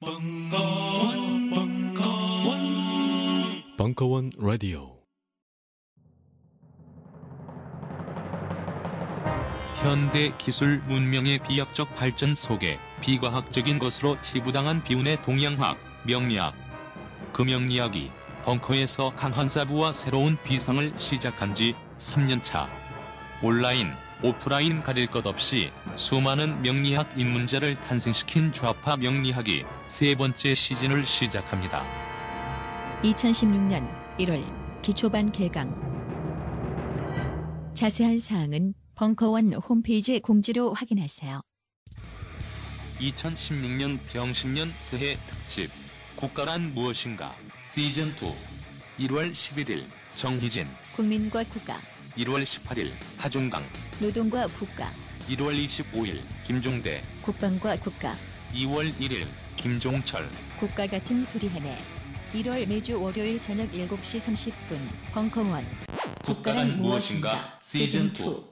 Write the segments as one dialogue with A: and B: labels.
A: 벙커원, 벙커원,
B: 벙커원 라디오.
C: 현대 기술 문명의 비약적 발전 속에 비과학적인 것으로 치부당한 비운의 동양학, 명리학. 그 명리학이 벙커에서 강한 사부와 새로운 비상을 시작한 지 3년차. 온라인, 오프라인 가릴 것 없이 수많은 명리학 입문자를 탄생시킨 좌파 명리학이 세 번째 시즌을 시작합니다.
D: 2016년 1월 기초반 개강. 자세한 사항은 벙커원 홈페이지 공지로 확인하세요.
C: 2016년 병신년 새해 특집. 국가란 무엇인가? 시즌 2 1월 11일 정희진.
D: 국민과 국가,
C: 1월 18일 하중강
D: 노동과 국가,
C: 1월 25일 김종대.
D: 국방과 국가,
C: 2월 1일 김종철.
D: 국가 같은 소리 하네. 1월 매주 월요일 저녁 7시 30분 벙커원.
C: 국가란 무엇인가? 시즌 2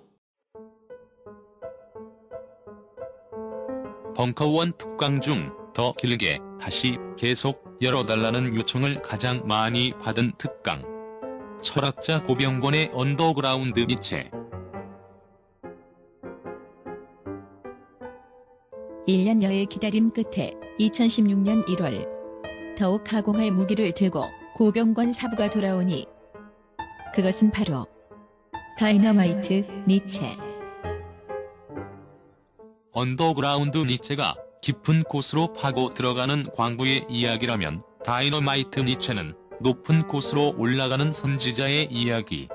C: 벙커원 특강 중 더 길게 다시 계속 열어달라는 요청을 가장 많이 받은 특강. 철학자 고병권의 언더그라운드 니체
D: 1년여의 기다림 끝에 2016년 1월 더욱 가공할 무기를 들고 고병권 사부가 돌아오니 그것은 바로 다이너마이트 니체
C: 언더그라운드 니체가 깊은 곳으로 파고 들어가는 광부의 이야기라면 다이너마이트 니체는 높은 곳으로 올라가는 선지자의 이야기.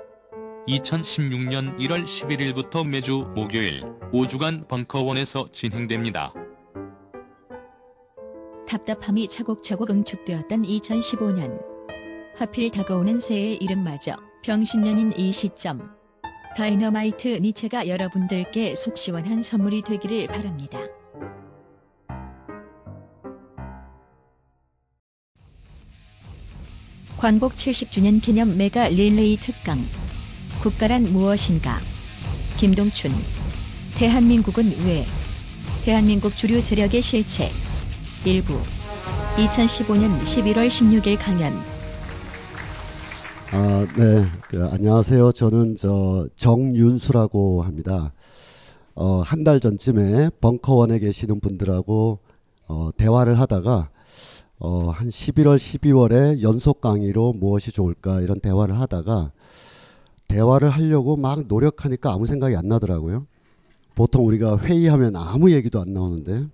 C: 2016년 1월 11일부터 매주 목요일 5주간 벙커원에서 진행됩니다.
D: 답답함이 차곡차곡 응축되었던 2015년 하필 다가오는 새해의 이름마저 병신년인 이 시점 다이너마이트 니체가 여러분들께 속 시원한 선물이 되기를 바랍니다. 광복 70주년 기념 메가 릴레이 특강 국가란 무엇인가 김동춘 대한민국은 왜 대한민국 주류 세력의 실체 일부 2015년 11월 16일 강연
E: 아, 네. 그, 안녕하세요. 저는 저 정윤수라고 합니다. 어, 한 달 전쯤에 벙커원에 계시는 분들하고 어, 대화를 하다가 어, 한 11월, 12월에 연속 강의로 무엇이 좋을까 이런 대화를 하다가 대화를 하려고 막 노력하니까 아무 생각이 안 나더라고요. 보통 우리가 회의하면 아무 얘기도 안 나오는데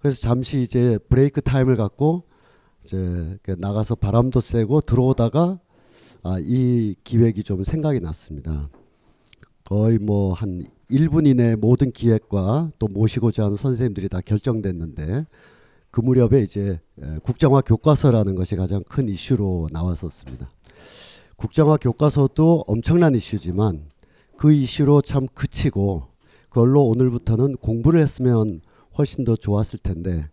E: 그래서 잠시 이제 break time을 갖고 이제 나가서 바람도 쐬고 들어오다가 아, 이 기획이 좀 생각이 났습니다. 거의 뭐 한 1분 이내 모든 기획과 또 모시고자 하는 선생님들이 다 결정됐는데 그 무렵에 이제 국정화 교과서라는 것이 가장 큰 이슈로 나왔었습니다. 국정화 교과서도 엄청난 이슈지만 그 이슈로 참 그치고 그걸로 오늘부터는 공부를 했으면 훨씬 더 좋았을 텐데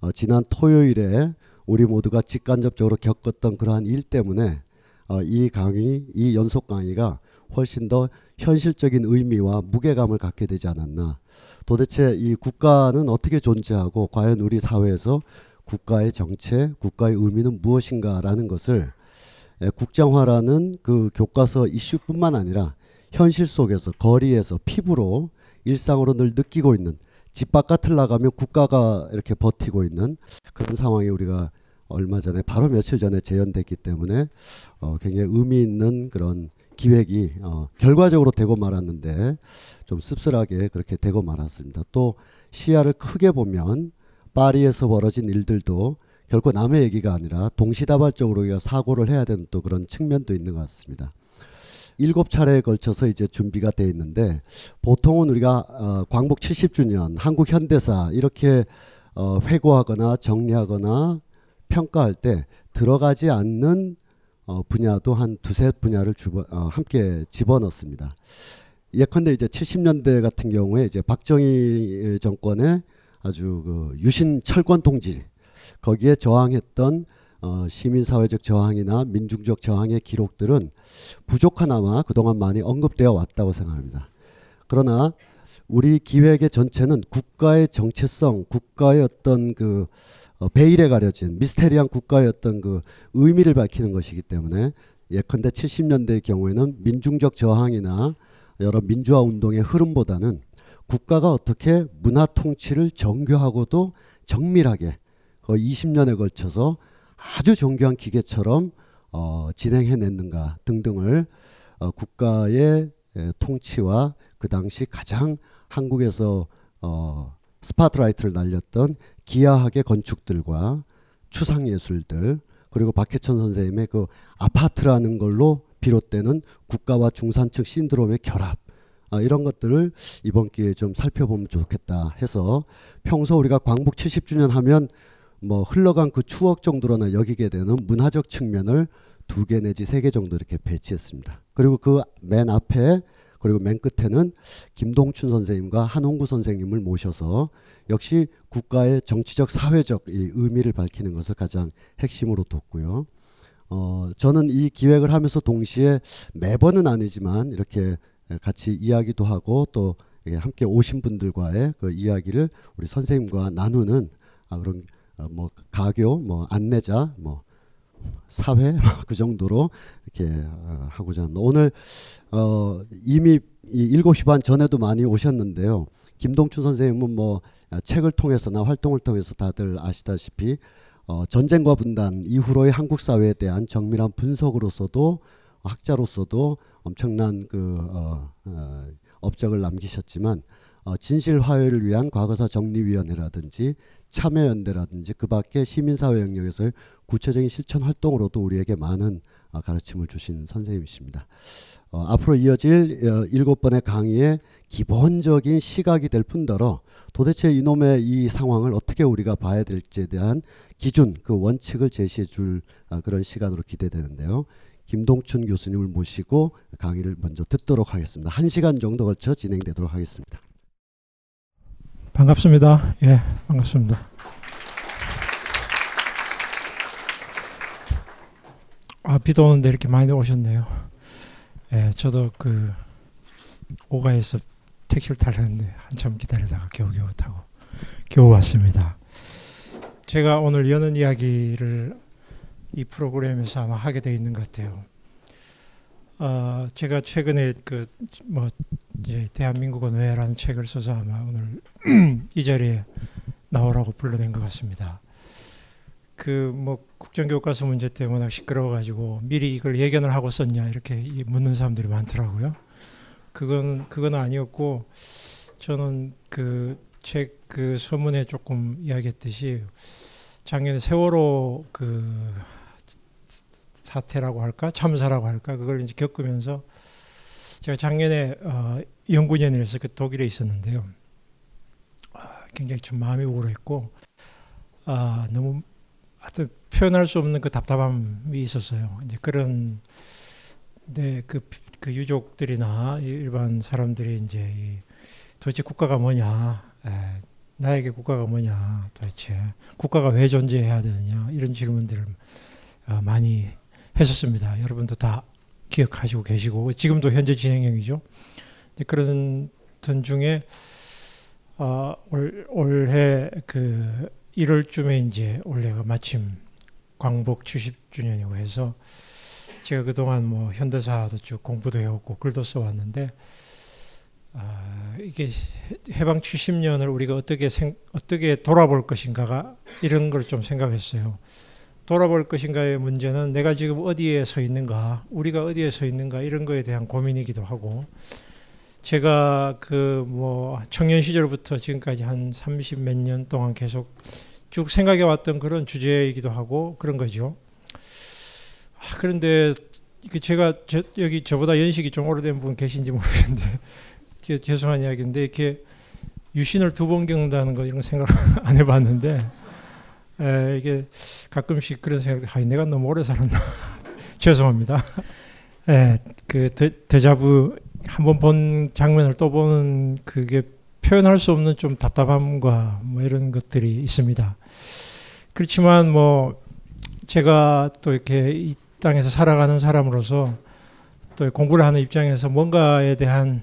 E: 어, 지난 토요일에 우리 모두가 직간접적으로 겪었던 그러한 일 때문에 어, 이 강의, 이 연속 강의가 훨씬 더 현실적인 의미와 무게감을 갖게 되지 않았나. 도대체 이 국가는 어떻게 존재하고 과연 우리 사회에서 국가의 정체, 국가의 의미는 무엇인가라는 것을 에, 국정화라는 그 교과서 이슈뿐만 아니라 현실 속에서 거리에서 피부로 일상으로 늘 느끼고 있는 집 바깥을 나가면 국가가 이렇게 버티고 있는 그런 상황이 우리가 얼마 전에 바로 며칠 전에 재연됐기 때문에 어, 굉장히 의미 있는 그런 기획이 어, 결과적으로 되고 말았는데 좀 씁쓸하게 그렇게 되고 말았습니다. 또 시야를 크게 보면 파리에서 벌어진 일들도 결코 남의 얘기가 아니라 동시다발적으로 우리가 사고를 해야 되는 또 그런 측면도 있는 것 같습니다. 일곱 차례에 걸쳐서 이제 준비가 돼 있는데 보통은 우리가 어, 광복 70주년 한국 현대사 이렇게 어, 회고하거나 정리하거나 평가할 때 들어가지 않는 어, 분야도 한 두세 분야를 주버, 어, 함께 집어넣습니다. 예컨대 이제 70년대 같은 경우에 이제 박정희 정권의 아주 그 유신 철권 통지 거기에 저항했던 어, 시민사회적 저항이나 민중적 저항의 기록들은 부족하나마 그동안 많이 언급되어 왔다고 생각합니다. 그러나 우리 기획의 전체는 국가의 정체성, 국가의 어떤 그 어, 베일에 가려진 미스테리한 국가였던 그 의미를 밝히는 것이기 때문에 예컨대 70년대의 경우에는 민중적 저항이나 여러 민주화 운동의 흐름보다는 국가가 어떻게 문화 통치를 정교하고도 정밀하게 거의 20년에 걸쳐서 아주 정교한 기계처럼 어, 진행해냈는가 등등을 어, 국가의 에, 통치와 그 당시 가장 한국에서 어, 스포트라이트를 날렸던 기하학의 건축들과 추상 예술들 그리고 박해천 선생님의 그 아파트라는 걸로 비롯되는 국가와 중산층 신드롬의 결합 아, 이런 것들을 이번 기회에 좀 살펴보면 좋겠다 해서 평소 우리가 광복 70주년 하면 뭐 흘러간 그 추억 정도로나 여기게 되는 문화적 측면을 두 개 내지 세 개 정도 이렇게 배치했습니다. 그리고 그 맨 앞에 그리고 맨 끝에는 김동춘 선생님과 한홍구 선생님을 모셔서 역시 국가의 정치적 사회적 이 의미를 밝히는 것을 가장 핵심으로 뒀고요. 어, 저는 이 기획을 하면서 동시에 매번은 아니지만 이렇게 같이 이야기도 하고 또 함께 오신 분들과의 그 이야기를 우리 선생님과 나누는 아, 그런 어, 뭐 가교, 뭐 안내자, 뭐 사회 그 정도로 이렇게 어, 하고자 합니다. 오늘 어, 이미 이 7시 반 전에도 많이 오셨는데요. 김동춘 선생님은 뭐 책을 통해서나 활동을 통해서 다들 아시다시피 어, 전쟁과 분단 이후로의 한국 사회에 대한 정밀한 분석으로서도 학자로서도 엄청난 그 어, 어, 업적을 남기셨지만 어, 진실 화해를 위한 과거사 정리위원회라든지 참여연대라든지 그 밖에 시민사회 영역에서의 구체적인 실천 활동으로도 우리에게 많은 어, 가르침을 주신 선생님이십니다. 어, 앞으로 이어질 어, 일곱 번의 강의의 기본적인 시각이 될 뿐더러 도대체 이놈의 이 상황을 어떻게 우리가 봐야 될지에 대한 기준, 그 원칙을 제시해 줄 어, 그런 시간으로 기대되는데요. 김동춘 교수님을 모시고 강의를 먼저 듣도록 하겠습니다. 한 시간 정도 걸쳐 진행되도록 하겠습니다.
F: 반갑습니다. 예, 반갑습니다. 아, 비도 오는데 이렇게 많이 오셨네요. 예, 저도 그 오가에서 택시를 타려는데 한참 기다리다가 겨우겨우 타고 겨우 왔습니다. 제가 오늘 여는 이야기를 이 프로그램에서 아마 하게 돼 있는 것 같아요. 어, 제가 최근에 그 뭐 이제 대한민국은 왜라는 책을 써서 아마 오늘 이 자리에 나오라고 불러낸 것 같습니다. 그 뭐 국정교과서 문제 때문에 시끄러워가지고 미리 이걸 예견을 하고 썼냐 이렇게 묻는 사람들이 많더라고요. 그건 그건 아니었고 저는 그 책그 그 소문에 조금 이야기했듯이 작년에 세월호 그 사태라고 할까? 참사라고 할까? 그걸 이제 겪으면서 제가 작년에 어, 연구년에서 그 독일에 있었는데요. 아, 굉장히 좀 마음이 우울했고 아, 너무 하여튼 표현할 수 없는 그 답답함이 있었어요. 이제 그런 네그 그 유족들이나 일반 사람들이 이제 이 도대체 국가가 뭐냐, 에, 나에게 국가가 뭐냐, 도대체 국가가 왜 존재해야 되느냐? 이런 질문들을 어, 많이 했었습니다. 여러분도 다 기억하시고 계시고 지금도 현재 진행형이죠. 그런 던 중에 어, 올, 올해 그 1월쯤에 이제 올해가 마침 광복 70주년이고 해서 제가 그동안 뭐 현대사도 쭉 공부도 해왔고 글도 써왔는데 아, 이게 해방 70년을 우리가 어떻게 생, 어떻게 돌아볼 것인가가 이런 걸 좀 생각했어요. 돌아볼 것인가의 문제는 내가 지금 어디에 서 있는가, 우리가 어디에 서 있는가 이런 거에 대한 고민이기도 하고 제가 그 뭐 청년 시절부터 지금까지 한 30 몇 년 동안 계속 쭉 생각해 왔던 그런 주제이기도 하고 그런 거죠. 아, 그런데 제가 저, 여기 저보다 연식이 좀 오래된 분 계신지 모르겠는데 죄송한 이야기인데 이렇게 유신을 두 번 겪는다는 거 이런 생각 안 해봤는데 에, 이게 가끔씩 그런 생각, 아, 내가 너무 오래 살았나. 죄송합니다. 에, 그 데, 데자부 한번 본 장면을 또 보는 그게 표현할 수 없는 좀 답답함과 뭐 이런 것들이 있습니다. 그렇지만 뭐 제가 또 이렇게 이 땅에서 살아가는 사람으로서 또 공부를 하는 입장에서 뭔가에 대한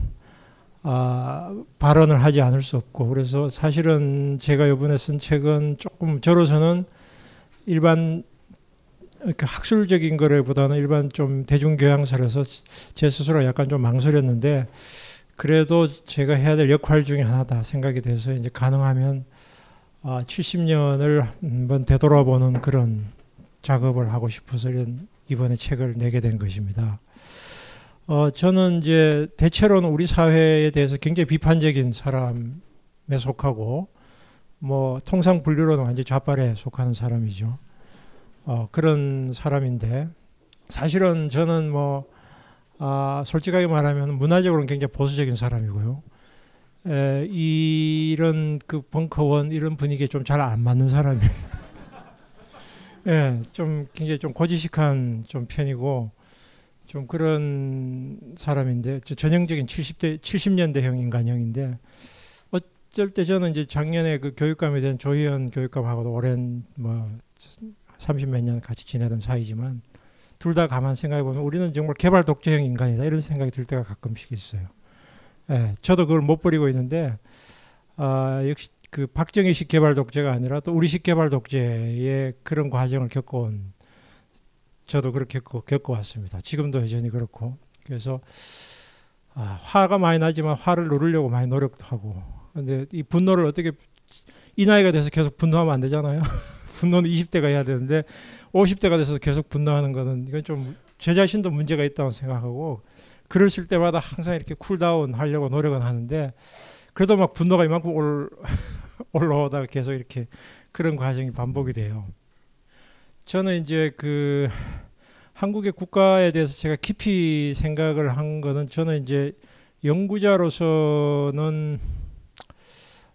F: 아, 발언을 하지 않을 수 없고 그래서 사실은 제가 이번에 쓴 책은 조금 저로서는 일반 그 학술적인 거래보다는 일반 좀 대중교양서라서 제 스스로 약간 좀 망설였는데 그래도 제가 해야 될 역할 중에 하나다 생각이 돼서 이제 가능하면 아, 70년을 한번 되돌아보는 그런 작업을 하고 싶어서 이번에 책을 내게 된 것입니다. 어, 저는 이제 대체로는 우리 사회에 대해서 굉장히 비판적인 사람에 속하고 뭐 통상 분류로는 완전 좌빨에 속하는 사람이죠. 어, 그런 사람인데 사실은 저는 뭐 아, 솔직하게 말하면 문화적으로는 굉장히 보수적인 사람이고요. 에, 이런 그 벙커원 이런 분위기에 좀 잘 안 맞는 사람이에요. 예, 좀 굉장히 좀 고지식한 좀 편이고 좀 그런 사람인데 전형적인 70대 70년대형 인간형인데 어쩔 때 저는 이제 작년에 그 교육감에 대한 조희연 교육감하고도 오랜 뭐 30몇 년 같이 지내던 사이지만 둘 다 가만 생각해 보면 우리는 정말 개발 독재형 인간이다 이런 생각이 들 때가 가끔씩 있어요. 예, 저도 그걸 못 버리고 있는데 아, 역시 그 박정희식 개발 독재가 아니라 또 우리식 개발 독재의 그런 과정을 겪어온 저도 그렇게 겪어왔습니다. 지금도 여전히 그렇고 그래서 아, 화가 많이 나지만 화를 누르려고 많이 노력도 하고 근데 이 분노를 어떻게 이 나이가 돼서 계속 분노하면 안 되잖아요. 분노는 20대가 해야 되는데 50대가 돼서 계속 분노하는 거는 이건 좀 제 자신도 문제가 있다고 생각하고 그랬을 때마다 항상 이렇게 cool down 하려고 노력은 하는데 그래도 막 분노가 이만큼 올, 올라오다가 계속 이렇게 그런 과정이 반복이 돼요. 저는 이제 그 한국의 국가에 대해서 제가 깊이 생각을 한 거는 저는 이제 연구자로서는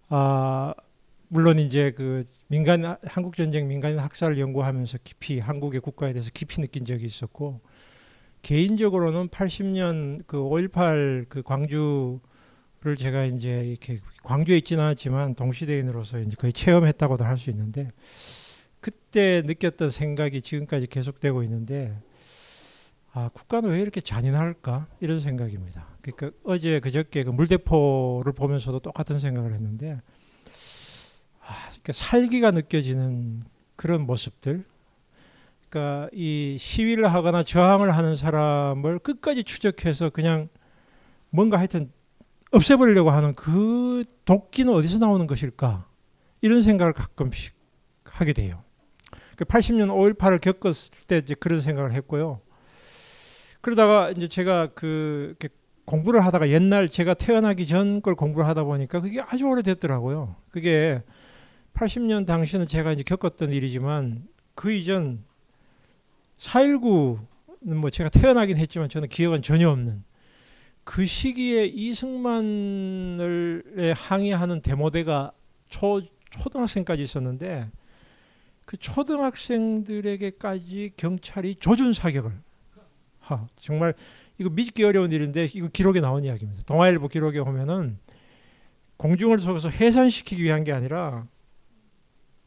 F: 아 물론 이제 그 민간 한국 전쟁 민간 학살을 연구하면서 깊이 한국의 국가에 대해서 깊이 느낀 적이 있었고 개인적으로는 80년 그 5.18 그 광주를 제가 이제 이렇게 광주에 있지는 않았지만 동시대인으로서 이제 거의 체험했다고도 할 수 있는데 그때 느꼈던 생각이 지금까지 계속되고 있는데 아 국가는 왜 이렇게 잔인할까 이런 생각입니다. 그러니까 어제 그저께 그 물대포를 보면서도 똑같은 생각을 했는데 아, 그러니까 살기가 느껴지는 그런 모습들. 그러니까 이 시위를 하거나 저항을 하는 사람을 끝까지 추적해서 그냥 뭔가 하여튼 없애버리려고 하는 그 도끼는 어디서 나오는 것일까 이런 생각을 가끔씩 하게 돼요. 그 80년 5.18을 겪었을 때 이제 그런 생각을 했고요. 그러다가 이제 제가 그 공부를 하다가 옛날 제가 태어나기 전 걸 공부를 하다 보니까 그게 아주 오래됐더라고요. 그게 80년 당시는 제가 이제 겪었던 일이지만 그 이전 4.19는 뭐 제가 태어나긴 했지만 저는 기억은 전혀 없는 그 시기에 이승만을 항의하는 데모대가 초 초등학생까지 있었는데 그 초등학생들에게까지 경찰이 조준 사격을 하 정말 이거 믿기 어려운 일인데 이거 기록에 나온 이야기입니다. 동아일보 기록에 보면은 공중을 속에서 해산시키기 위한 게 아니라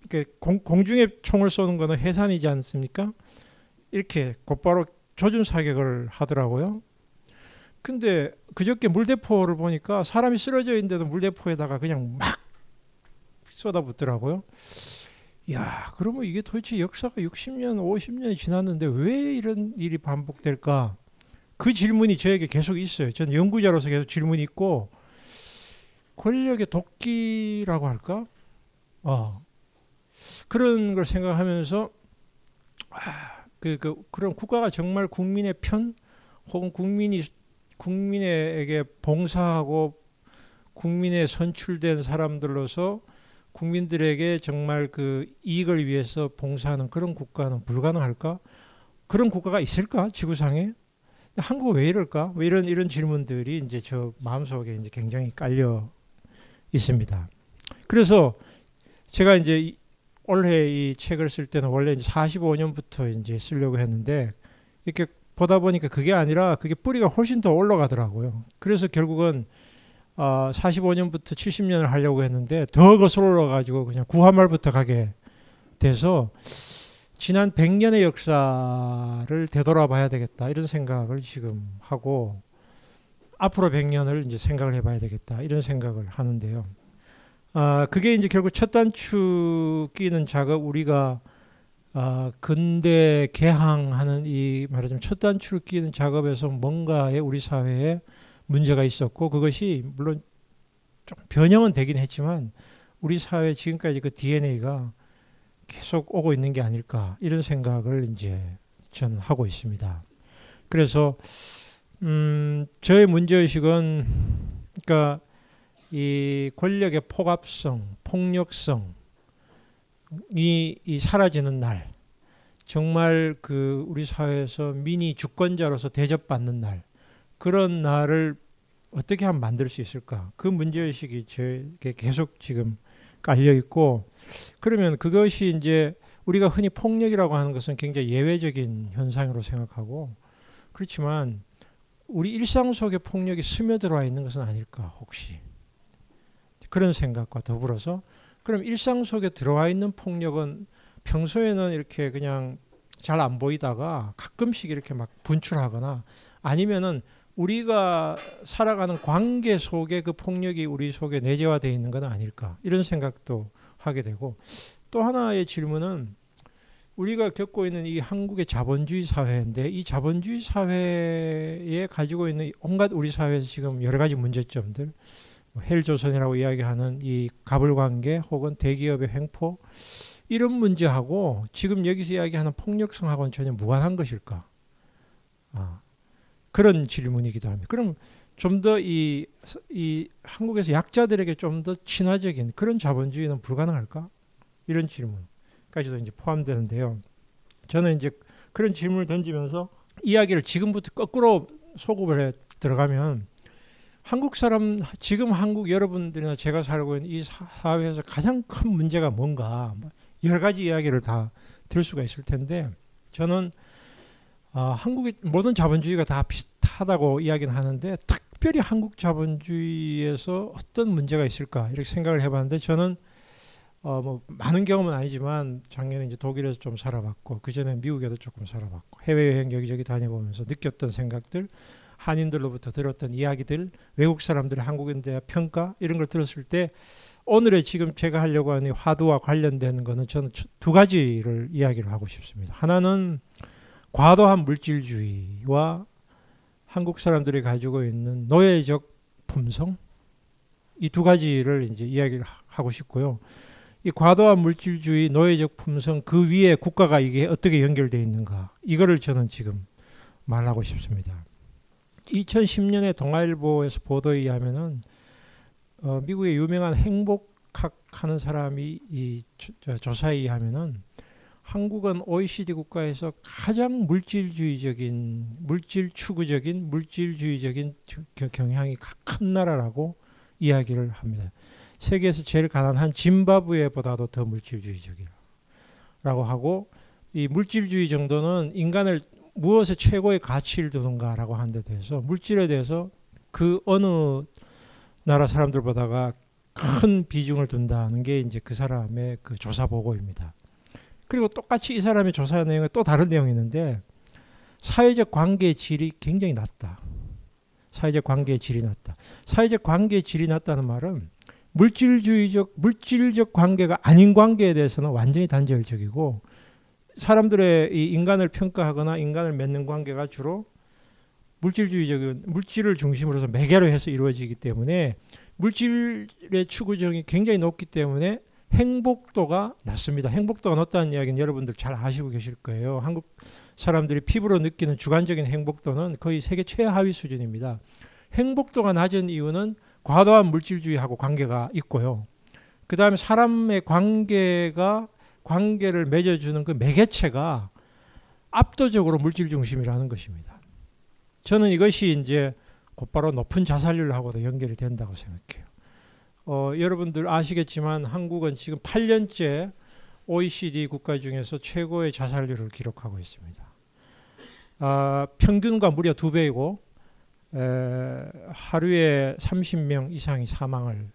F: 이렇게 공, 공중에 총을 쏘는 거는 해산이지 않습니까? 이렇게 곧바로 조준 사격을 하더라고요. 근데 그저께 물대포를 보니까 사람이 쓰러져 있는데도 물대포에다가 그냥 막 쏟아붓더라고요. 야, 그러면 이게 도대체 역사가 60년, 50년이 지났는데 왜 이런 일이 반복될까? 그 질문이 저에게 계속 있어요. 저는 연구자로서 계속 질문이 있고 권력의 도끼라고 할까? 어, 그런 걸 생각하면서 아, 그, 그 그런 국가가 정말 국민의 편 혹은 국민이 국민에게 봉사하고 국민의 선출된 사람들로서 국민들에게 정말 그 이익을 위해서 봉사하는 그런 국가는 불가능할까? 그런 국가가 있을까? 지구상에? 한국 왜 이럴까? 왜 이런 이런 질문들이 이제 저 마음속에 이제 굉장히 깔려 있습니다. 그래서 제가 이제 올해 이 책을 쓸 때는 원래 이제 45년부터 이제 쓰려고 했는데 이렇게 보다 보니까 그게 아니라 그게 뿌리가 훨씬 더 올라가더라고요. 그래서 결국은 어, 45년부터 70년을 하려고 했는데 더 거슬러 가지고 그냥 구한말부터 가게 돼서 지난 100년의 역사를 되돌아봐야 되겠다 이런 생각을 지금 하고 앞으로 100년을 이제 생각을 해봐야 되겠다 이런 생각을 하는데요. 아 그게 이제 결국 첫 단추 끼는 작업 우리가 아 근대 개항하는 이 말하자면 첫 단추를 끼는 작업에서 뭔가에 우리 사회에 문제가 있었고 그것이 물론 좀 변형은 되긴 했지만 우리 사회 지금까지 그 DNA가 계속 오고 있는 게 아닐까 이런 생각을 이제 저는 하고 있습니다. 그래서 음 저의 문제 의식은 그러니까 이 권력의 폭압성, 폭력성 이, 이 사라지는 날 정말 그 우리 사회에서 미니 주권자로서 대접받는 날 그런 날을 어떻게 하면 만들 수 있을까? 그 문제의식이 저에게 계속 지금 깔려 있고 그러면 그것이 이제 우리가 흔히 폭력이라고 하는 것은 굉장히 예외적인 현상으로 생각하고 그렇지만 우리 일상 속에 폭력이 스며들어와 있는 것은 아닐까 혹시 그런 생각과 더불어서 그럼 일상 속에 들어와 있는 폭력은 평소에는 이렇게 그냥 잘 안 보이다가 가끔씩 이렇게 막 분출하거나 아니면은 우리가 살아가는 관계 속에 그 폭력이 우리 속에 내재화되어 있는 건 아닐까 이런 생각도 하게 되고 또 하나의 질문은 우리가 겪고 있는 이 한국의 자본주의 사회인데 이 자본주의 사회에 가지고 있는 온갖 우리 사회에서 지금 여러 가지 문제점들 뭐 헬조선이라고 이야기하는 이 가불관계 혹은 대기업의 횡포 이런 문제하고 지금 여기서 이야기하는 폭력성하고는 전혀 무관한 것일까? 아, 그런 질문이기도 합니다. 그럼 좀 더 이 이 한국에서 약자들에게 좀 더 친화적인 그런 자본주의는 불가능할까? 이런 질문까지도 이제 포함되는데요. 저는 이제 그런 질문을 던지면서 이야기를 지금부터 거꾸로 소급을 해 들어가면 한국 사람 지금 한국 여러분들이나 제가 살고 있는 이 사회에서 가장 큰 문제가 뭔가 뭐 여러 가지 이야기를 다 들을 수가 있을 텐데 저는 아, 한국의 모든 자본주의가 다 비슷 하다고 이야기는 하는데 특별히 한국 자본주의에서 어떤 문제가 있을까 이렇게 생각을 해봤는데 저는 어, 뭐 많은 경험은 아니지만 작년에 이제 독일에서 좀 살아봤고 그 전에 미국에도 조금 살아봤고 해외 여행 여기저기 다녀보면서 느꼈던 생각들 한인들로부터 들었던 이야기들 외국 사람들의 한국인들의 평가 이런 걸 들었을 때 오늘의 지금 제가 하려고 하는 화두와 관련된 거는 저는 두 가지를 이야기를 하고 싶습니다. 하나는 과도한 물질주의와 한국 사람들이 가지고 있는 노예적 품성 이 두 가지를 이제 이야기를 하고 싶고요. 이 과도한 물질주의, 노예적 품성 그 위에 국가가 이게 어떻게 연결되어 있는가 이거를 저는 지금 말하고 싶습니다. 2010년에 동아일보에서 보도에 의하면은 어, 미국의 유명한 행복학 하는 사람이 이 조 사에 의하면은 한국은 OECD 국가에서 가장 물질주의적인 물질 추구적인 물질주의적인 경향이 큰 나라라고 이야기를 합니다. 세계에서 제일 가난한 짐바브웨보다도 더 물질주의적이라고 하고 이 물질주의 정도는 인간을 무엇에 최고의 가치를 두는가라고 하는 데 대해서 물질에 대해서 그 어느 나라 사람들보다가 큰 비중을 둔다는 게 이제 그 사람의 그 조사 보고입니다. 그리고 똑같이 이 사람의 조사 내용에 또 다른 내용이 있는데 사회적 관계의 질이 굉장히 낮다. 사회적 관계의 질이 낮다. 사회적 관계의 질이 낮다는 말은 물질주의적 물질적 관계가 아닌 관계에 대해서는 완전히 단절적이고 사람들의 이 인간을 평가하거나 인간을 맺는 관계가 주로 물질주의적인 물질을 중심으로 해서 매개로 해서 이루어지기 때문에 물질의 추구정이 굉장히 높기 때문에 행복도가 낮습니다. 행복도가 높다는 이야기는 여러분들 잘 아시고 계실 거예요. 한국 사람들이 피부로 느끼는 주관적인 행복도는 거의 세계 최하위 수준입니다. 행복도가 낮은 이유는 과도한 물질주의하고 관계가 있고요. 그 다음에 사람의 관계가 관계를 맺어주는 그 매개체가 압도적으로 물질 중심이라는 것입니다. 저는 이것이 이제 곧바로 높은 자살률하고도 연결이 된다고 생각해요. 어, 여러분들 아시겠지만 한국은 지금 8년째 OECD 국가 중에서 최고의 자살률을 기록하고 있습니다. 아, 평균과 무려 두 배이고 에, 하루에 30명 이상이 사망을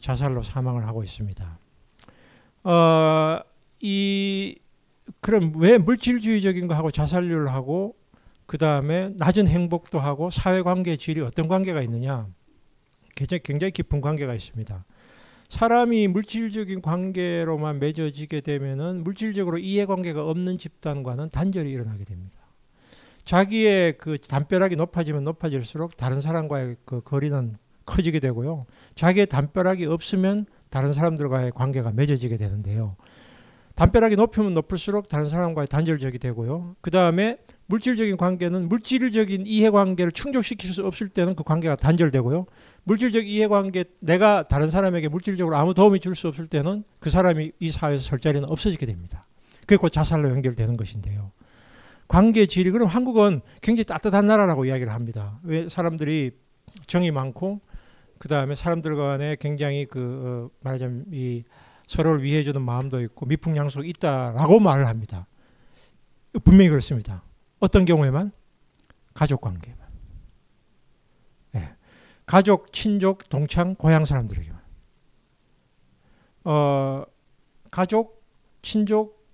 F: 자살로 사망을 하고 있습니다. 어, 이 그럼 왜 물질주의적인 거 하고 자살률하고 그 다음에 낮은 행복도 하고 사회관계 질이 어떤 관계가 있느냐 굉장히, 깊은 관계가 있습니다. 사람이 물질적인 관계로만 맺어지게 되면은 물질적으로 이해관계가 없는 집단과는 단절이 일어나게 됩니다. 자기의 그 담벼락이 높아지면 높아질수록 다른 사람과의 그 거리는 커지게 되고요. 자기의 담벼락이 없으면 다른 사람들과의 관계가 맺어지게 되는데요. 담벼락이 높으면 높을수록 다른 사람과의 단절적이 되고요. 그 다음에 물질적인 관계는 물질적인 이해관계를 충족시킬 수 없을 때는 그 관계가 단절되고요. 물질적 이해관계 내가 다른 사람에게 물질적으로 아무 도움이 줄 수 없을 때는 그 사람이 이 사회에서 설 자리는 없어지게 됩니다. 그게 곧 자살로 연결되는 것인데요. 관계 질이 그럼 한국은 굉장히 따뜻한 나라라고 이야기를 합니다. 왜 사람들이 정이 많고 그 다음에 사람들 간에 굉장히 그 어, 말하자면 이 서로를 위해주는 마음도 있고 미풍양속이 있다라고 말을 합니다. 분명히 그렇습니다. 어떤 경우에만 가족 관계만. 네. 가족, 친족, 동창, 고향 사람들에게만. 어, 가족, 친족,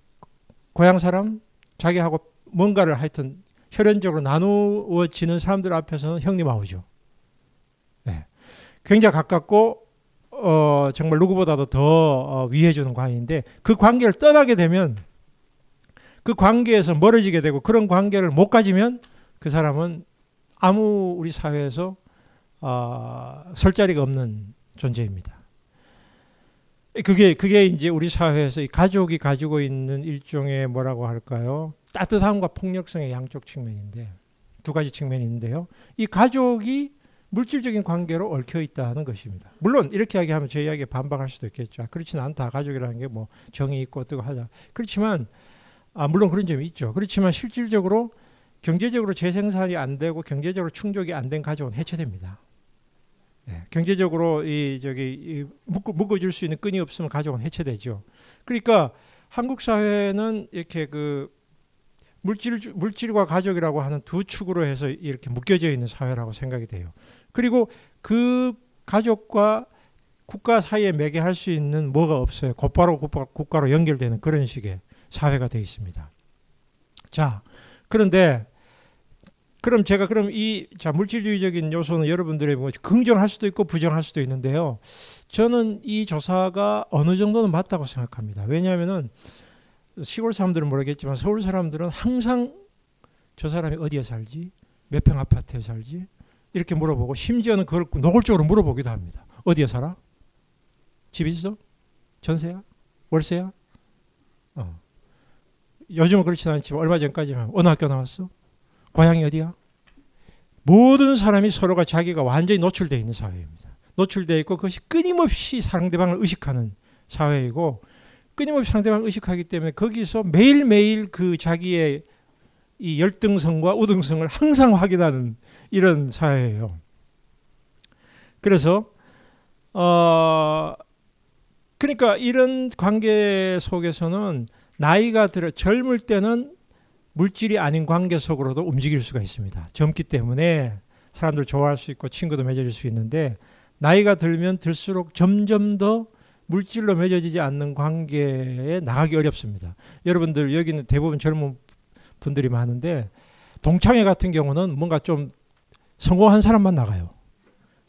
F: 고향 사람, 자기하고 뭔가를 하여튼 혈연적으로 나누어지는 사람들 앞에서는 형님 아우죠. 네. 굉장히 가깝고 어, 정말 누구보다도 더 어, 위해주는 관계인데 그 관계를 떠나게 되면 그 관계에서 멀어지게 되고 그런 관계를 못 가지면 그 사람은 아무 우리 사회에서 어, 설 자리가 없는 존재입니다. 그게 그게 이제 우리 사회에서 가족이 가지고 있는 일종의 뭐라고 할까요? 따뜻함과 폭력성의 양쪽 측면인데 두 가지 측면이 있는데요. 이 가족이 물질적인 관계로 얽혀 있다는 것입니다. 물론 이렇게 이야기하면 제 이야기에 반박할 수도 있겠죠. 아, 그렇지는 않다. 가족이라는 게 뭐 정이 있고 어떻고 하자. 그렇지만 아, 물론 그런 점이 있죠. 그렇지만 실질적으로 경제적으로 재생산이 안 되고 경제적으로 충족이 안 된 가족은 해체됩니다. 네, 경제적으로 이 저기 이 묶어, 묶어줄 수 있는 끈이 없으면 가족은 해체되죠. 그러니까 한국 사회는 이렇게 그 물질 물질과 가족이라고 하는 두 축으로 해서 이렇게 묶여져 있는 사회라고 생각이 돼요. 그리고 그 가족과 국가 사이에 매개할 수 있는 뭐가 없어요. 곧바로 국가로 연결되는 그런 식의 사회가 되어 있습니다. 자, 그런데 그럼 제가 그럼 이 자 물질주의적인 요소는 여러분들의 뭐 긍정할 수도 있고 부정할 수도 있는데요. 저는 이 조사가 어느 정도는 맞다고 생각합니다. 왜냐하면은 시골 사람들은 모르겠지만 서울 사람들은 항상 저 사람이 어디에 살지, 몇 평 아파트에 살지 이렇게 물어보고 심지어는 그걸 노골적으로 물어보기도 합니다. 어디에 살아? 집 있어? 전세야? 월세야? 어. 요즘은 그렇지 않지만 얼마 전까지만 어느 학교 나왔어? 고향이 어디야? 모든 사람이 서로가 자기가 완전히 노출되어 있는 사회입니다. 노출되어 있고 그것이 끊임없이 상대방을 의식하는 사회이고 끊임없이 상대방을 의식하기 때문에 거기서 매일매일 그 자기의 이 열등성과 우등성을 항상 확인하는 이런 사회예요. 그래서 어 그러니까 이런 관계 속에서는 나이가 들어 젊을 때는 물질이 아닌 관계 속으로도 움직일 수가 있습니다. 젊기 때문에 사람들 좋아할 수 있고 친구도 맺어질 수 있는데 나이가 들면 들수록 점점 더 물질로 맺어지지 않는 관계에 나가기 어렵습니다. 여러분들 여기는 대부분 젊은 분들이 많은데 동창회 같은 경우는 뭔가 좀 성공한 사람만 나가요.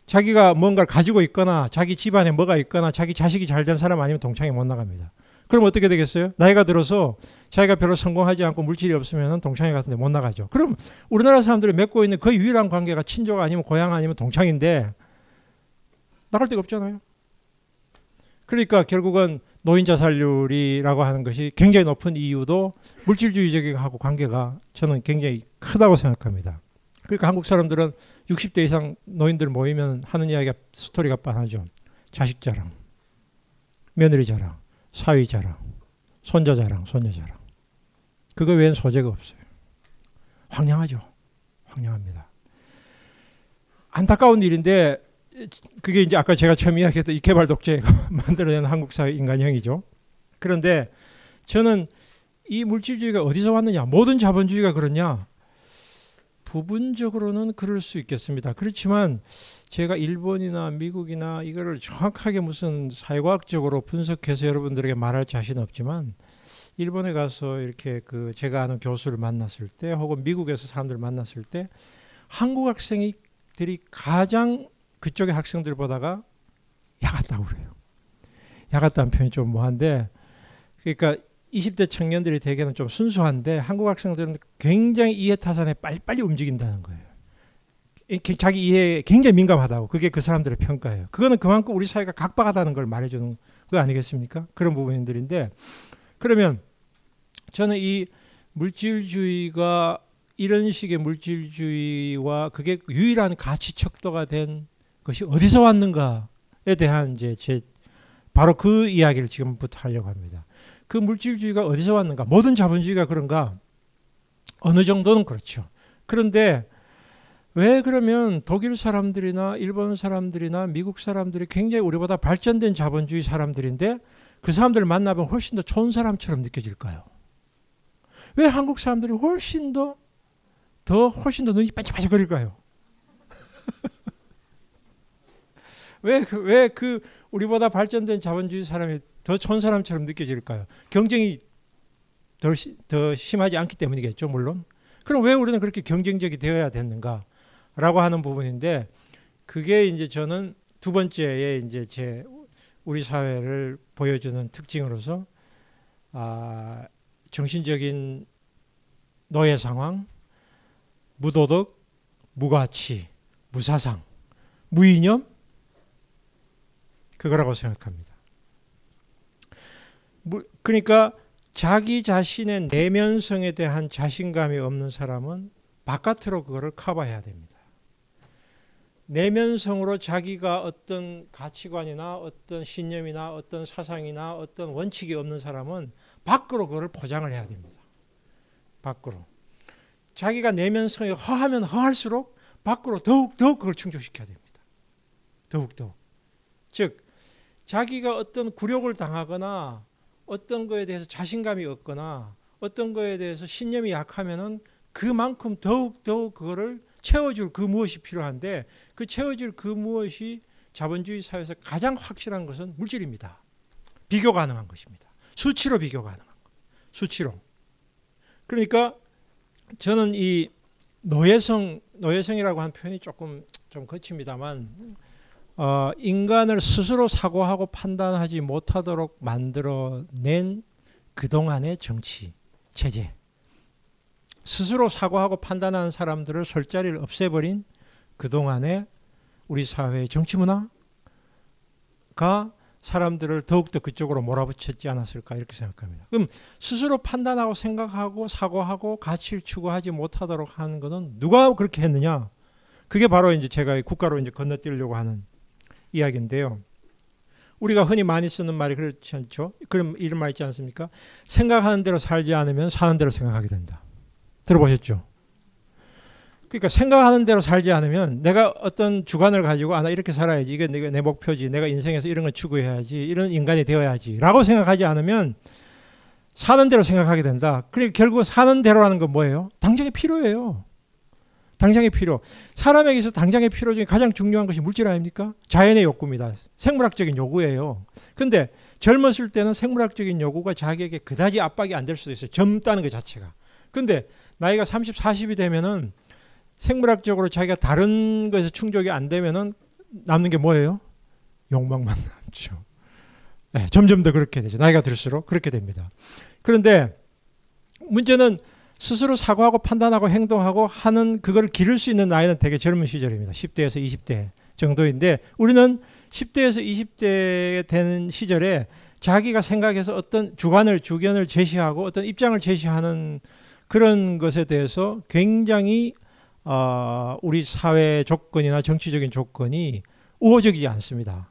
F: 자기가 뭔가를 가지고 있거나 자기 집안에 뭐가 있거나 자기 자식이 잘 된 사람 아니면 동창회 못 나갑니다. 그럼 어떻게 되겠어요? 나이가 들어서 자기가 별로 성공하지 않고 물질이 없으면 동창회 같은 데 못 나가죠. 그럼 우리나라 사람들이 맺고 있는 거의 유일한 관계가 친족 아니면 고향 아니면 동창인데 나갈 데가 없잖아요. 그러니까 결국은 노인 자살률이라고 하는 것이 굉장히 높은 이유도 물질주의적하고 관계가 저는 굉장히 크다고 생각합니다. 그러니까 한국 사람들은 60대 이상 노인들 모이면 하는 이야기가 스토리가 뻔하죠. 자식 자랑, 며느리 자랑, 사위 자랑, 손자 자랑, 손녀 자랑. 그거 외엔 소재가 없어요. 황량하죠. 황량합니다. 안타까운 일인데 그게 이제 아까 제가 처음 이야기했던 이 개발 독재가 만들어낸 한국 사회 인간형이죠. 그런데 저는 이 물질주의가 어디서 왔느냐? 모든 자본주의가 그러냐? 부분적으로는 그럴 수 있겠습니다. 그렇지만 제가 일본이나 미국이나 이거를 정확하게 무슨 사회과학적으로 분석해서 여러분들에게 말할 자신 없지만 일본에 가서 이렇게 그 제가 아는 교수를 만났을 때 혹은 미국에서 사람들을 만났을 때 한국 학생들이 가장 그쪽의 학생들 보다가 야같다고 그래요. 야같다는 표현이 좀 뭐한데 그러니까 20대 청년들이 대개는 좀 순수한데 한국 학생들은 굉장히 이해 타산에 빨리빨리 움직인다는 거예요. 자기 이해에 굉장히 민감하다고 그게 그 사람들의 평가예요. 그거는 그만큼 우리 사회가 각박하다는 걸 말해주는 거 아니겠습니까? 그런 부분들인데 그러면 저는 이 물질주의가 이런 식의 물질주의와 그게 유일한 가치 척도가 된 것이 어디서 왔는가에 대한 이제 제 바로 그 이야기를 지금부터 하려고 합니다. 그 물질주의가 어디서 왔는가? 모든 자본주의가 그런가? 어느 정도는 그렇죠. 그런데 왜 그러면 독일 사람들이나 일본 사람들이나 미국 사람들이 굉장히 우리보다 발전된 자본주의 사람들인데 그 사람들을 만나면 훨씬 더 좋은 사람처럼 느껴질까요? 왜 한국 사람들이 훨씬 더, 더 훨씬 더 눈이 반짝반짝거릴까요? 왜, 그, 왜 그, 우리보다 발전된 자본주의 사람이 더 좋은 사람처럼 느껴질까요? 경쟁이 더, 더 심하지 않기 때문이겠죠, 물론. 그럼 왜 우리는 그렇게 경쟁적이 되어야 됐는가? 라고 하는 부분인데, 그게 이제 저는 두 번째에 이제 제 우리 사회를 보여주는 특징으로서 아, 정신적인 노예 상황, 무도덕, 무가치, 무사상, 무이념 그거라고 생각합니다. 그러니까 자기 자신의 내면성에 대한 자신감이 없는 사람은 바깥으로 그거를 커버해야 됩니다. 내면성으로 자기가 어떤 가치관이나 어떤 신념이나 어떤 사상이나 어떤 원칙이 없는 사람은 밖으로 그걸 포장을 해야 됩니다. 밖으로. 자기가 내면성이 허하면 허할수록 밖으로 더욱 더욱 그걸 충족시켜야 됩니다. 더욱 더욱. 즉 자기가 어떤 굴욕을 당하거나 어떤 거에 대해서 자신감이 없거나 어떤 거에 대해서 신념이 약하면은 그만큼 더욱 더욱 그거를 채워줄 그 무엇이 필요한데 그 채워질 그 무엇이 자본주의 사회에서 가장 확실한 것은 물질입니다. 비교 가능한 것입니다. 수치로 비교 가능한 것. 수치로. 그러니까 저는 이 노예성 노예성이라고 하는 표현이 조금 좀 거칩니다만 어, 인간을 스스로 사고하고 판단하지 못하도록 만들어낸 그동안의 정치 체제 스스로 사고하고 판단하는 사람들을 설 자리를 없애버린 그동안의 우리 사회의 정치 문화가 사람들을 더욱더 그쪽으로 몰아붙였지 않았을까 이렇게 생각합니다. 그럼 스스로 판단하고 생각하고 사고하고 가치를 추구하지 못하도록 하는 것은 누가 그렇게 했느냐? 그게 바로 이제 제가 국가로 이제 건너뛰려고 하는 이야기인데요. 우리가 흔히 많이 쓰는 말이 그렇지 않죠? 그럼 이런 말 있지 않습니까? 생각하는 대로 살지 않으면 사는 대로 생각하게 된다. 들어보셨죠? 그러니까 생각하는 대로 살지 않으면 내가 어떤 주관을 가지고 아 나 이렇게 살아야지 이게 내, 내 목표지 내가 인생에서 이런 걸 추구해야지 이런 인간이 되어야지라고 생각하지 않으면 사는 대로 생각하게 된다. 그리고 결국 사는 대로라는 건 뭐예요? 당장의 필요예요. 당장의 필요. 사람에게서 당장의 필요 중에 가장 중요한 것이 물질 아닙니까? 자연의 욕구입니다. 생물학적인 요구예요. 근데 젊었을 때는 생물학적인 요구가 자기에게 그다지 압박이 안 될 수도 있어요. 젊다는 것 자체가. 근데 나이가 30, 40이 되면은 생물학적으로 자기가 다른 것에 충족이 안 되면은 남는 게 뭐예요? 욕망만 남죠. 네, 점점 더 그렇게 되죠. 나이가 들수록 그렇게 됩니다. 그런데 문제는 스스로 사고하고 판단하고 행동하고 하는 그걸 기를 수 있는 나이는 되게 젊은 시절입니다. 10대에서 20대 정도인데 우리는 10대에서 20대 되는 시절에 자기가 생각해서 어떤 주관을 주견을 제시하고 어떤 입장을 제시하는 그런 것에 대해서 굉장히 어, 우리 사회 조건이나 정치적인 조건이 우호적이지 않습니다.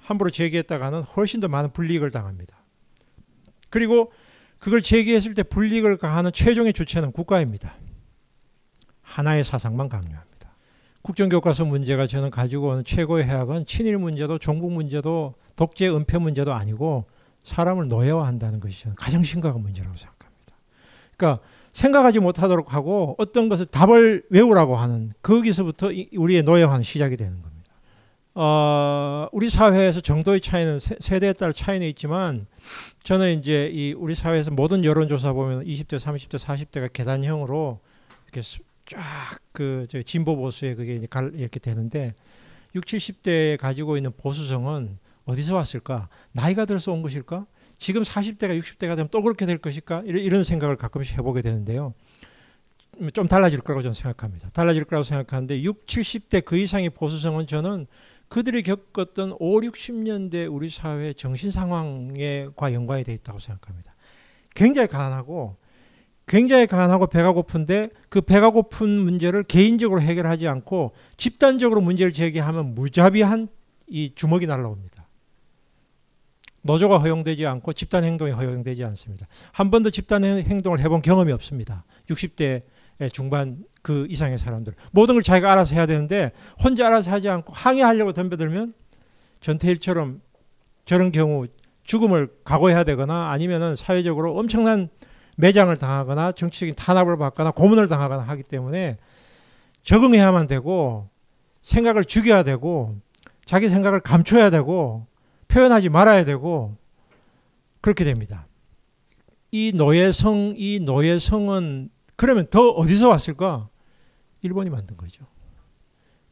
F: 함부로 제기했다가는 훨씬 더 많은 불이익을 당합니다. 그리고 그걸 제기했을 때 불이익을 가하는 최종의 주체는 국가입니다. 하나의 사상만 강요합니다. 국정교과서 문제가 저는 가지고 오는 최고의 해악은 친일 문제도 종북 문제도 독재 은폐 문제도 아니고 사람을 노예화한다는 것이 저는 가장 심각한 문제라고 생각합니다. 그러니까 생각하지 못하도록 하고 어떤 것을 답을 외우라고 하는 거기서부터 우리의 노예화는 시작이 되는 겁니다. 어, 우리 사회에서 정도의 차이는 세, 세대에 따라 차이는 있지만 저는 이제 이 우리 사회에서 모든 여론조사 보면 20대, 30대, 40대가 계단형으로 이렇게 쫙그 진보 보수에 그게 이제 갈, 이렇게 되는데 6, 70대에 가지고 있는 보수성은 어디서 왔을까? 나이가 들어서 온 것일까? 지금 40대가 60대가 되면 또 그렇게 될 것일까? 이런, 이런 생각을 가끔씩 해보게 되는데요. 좀 달라질 거라고 저는 생각합니다. 달라질 거라고 생각하는데 6, 70대 그 이상의 보수성은 저는 그들이 겪었던 5, 60년대 우리 사회 정신 상황과 연관이 돼 있다고 생각합니다. 굉장히 가난하고 굉장히 가난하고 배가 고픈데 그 배가 고픈 문제를 개인적으로 해결하지 않고 집단적으로 문제를 제기하면 무자비한 이 주먹이 날라옵니다. 노조가 허용되지 않고 집단 행동이 허용되지 않습니다. 한 번도 집단 행동을 해본 경험이 없습니다. 60대 중반 그 이상의 사람들 모든 걸 자기가 알아서 해야 되는데 혼자 알아서 하지 않고 항의하려고 덤벼들면 전태일처럼 저런 경우 죽음을 각오해야 되거나 아니면은 사회적으로 엄청난 매장을 당하거나 정치적인 탄압을 받거나 고문을 당하거나 하기 때문에 적응해야만 되고 생각을 죽여야 되고 자기 생각을 감춰야 되고 표현하지 말아야 되고 그렇게 됩니다. 이 노예성 이 노예성은 그러면 더 어디서 왔을까? 일본이 만든 거죠.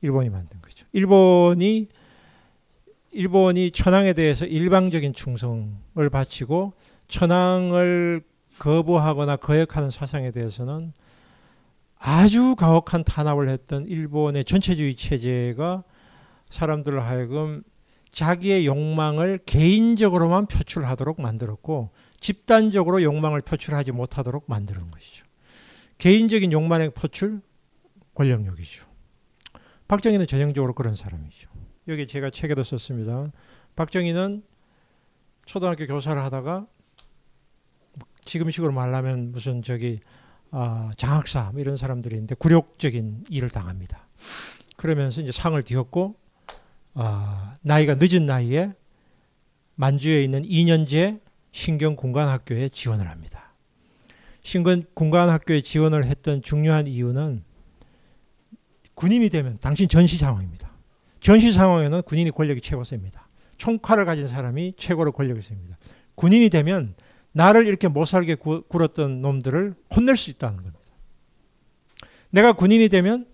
F: 일본이 만든 거죠. 일본이 일본이 천황에 대해서 일방적인 충성을 바치고 천황을 거부하거나 거역하는 사상에 대해서는 아주 가혹한 탄압을 했던 일본의 전체주의 체제가 사람들을 하여금 자기의 욕망을 개인적으로만 표출하도록 만들었고 집단적으로 욕망을 표출하지 못하도록 만드는 것이죠. 개인적인 욕망의 표출 권력욕이죠. 박정희는 전형적으로 그런 사람이죠. 여기 제가 책에도 썼습니다. 박정희는 초등학교 교사를 하다가 지금식으로 말하면 무슨 저기 아, 장학사 뭐 이런 사람들이 있는데 굴욕적인 일을 당합니다. 그러면서 이제 상을 뒤었고 아, 나이가 늦은 나이에 만주에 있는 2년제 신경공간학교에 지원을 합니다. 신경공간학교에 지원을 했던 중요한 이유는 군인이 되면 당신 전시 상황입니다. 전시 상황에는 군인이 권력이 최고 셉니다. 총칼을 가진 사람이 최고로 권력이 셉니다. 군인이 되면 나를 이렇게 못 살게 굴었던 놈들을 혼낼 수 있다는 겁니다. 내가 군인이 되면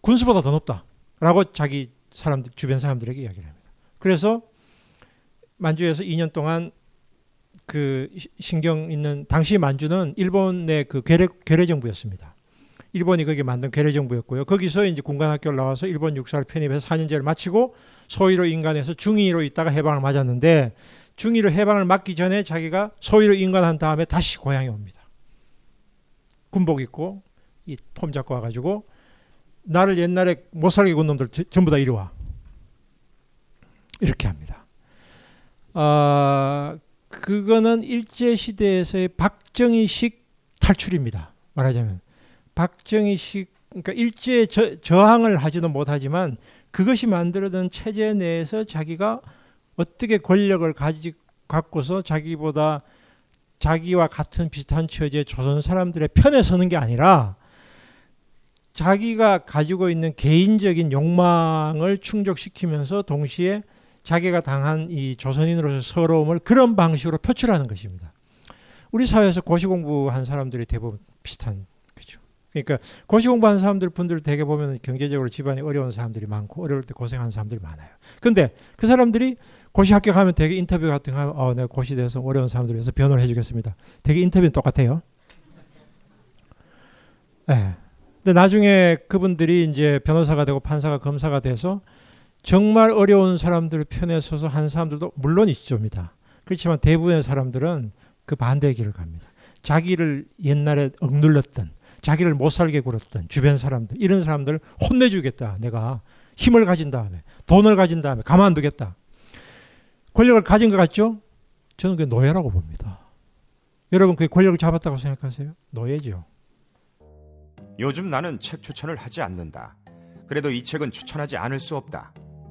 F: 군수보다 더 높다. 라고 자기 사람들, 주변 사람들에게 이야기를 합니다. 그래서 만주에서 2년 동안 그 신경 있는 당시 만주는 일본의 그 괴뢰, 괴뢰 정부였습니다. 일본이 거기 만든 괴뢰 정부였고요. 거기서 이제 군관학교를 나와서 일본 육사를 편입해서 4년제를 마치고 소위로 인간해서 중위로 있다가 해방을 맞았는데 중위로 해방을 맞기 전에 자기가 소위로 인간한 다음에 다시 고향에 옵니다. 군복 입고 이 폼 잡고 와가지고 나를 옛날에 못 살게 군 놈들 전부 다 이리 와. 이렇게 합니다. 아, 그거는 일제 시대에서의 박정희식 탈출입니다. 말하자면. 박정희식 그러니까 일제 저, 저항을 하지도 못하지만 그것이 만들어둔 체제 내에서 자기가 어떻게 권력을 가지 갖고서 자기보다 자기와 같은 비슷한 처지의 조선 사람들의 편에 서는 게 아니라 자기가 가지고 있는 개인적인 욕망을 충족시키면서 동시에 자기가 당한 이 조선인으로서 서러움을 그런 방식으로 표출하는 것입니다. 우리 사회에서 고시 공부한 사람들이 대부분 비슷한 그러니까 고시 공부하는 사람들 분들 대개 보면 경제적으로 집안이 어려운 사람들이 많고 어려울 때 고생하는 사람들이 많아요. 근데 그 사람들이 고시 합격하면 되게 인터뷰 같은 거 하면 어, 내가 고시 돼서 어려운 사람들 위해서 변호를 해주겠습니다. 되게 인터뷰는 똑같아요. 예. 네. 근데 나중에 그분들이 이제 변호사가 되고 판사가 검사가 돼서 정말 어려운 사람들 편에 서서 한 사람들도 물론 있죠입니다. 그렇지만 대부분의 사람들은 그 반대의 길을 갑니다. 자기를 옛날에 억눌렀던 자기를 못 살게 굴었던 주변 사람들 이런 사람들 혼내주겠다. 내가 힘을 가진 다음에 돈을 가진 다음에 가만두겠다. 권력을 가진 것 같죠? 저는 그게 노예라고 봅니다. 여러분 그게 권력을 잡았다고 생각하세요? 노예죠.
G: 요즘 나는 책 추천을 하지 않는다. 그래도 이 책은 추천하지 않을 수 없다.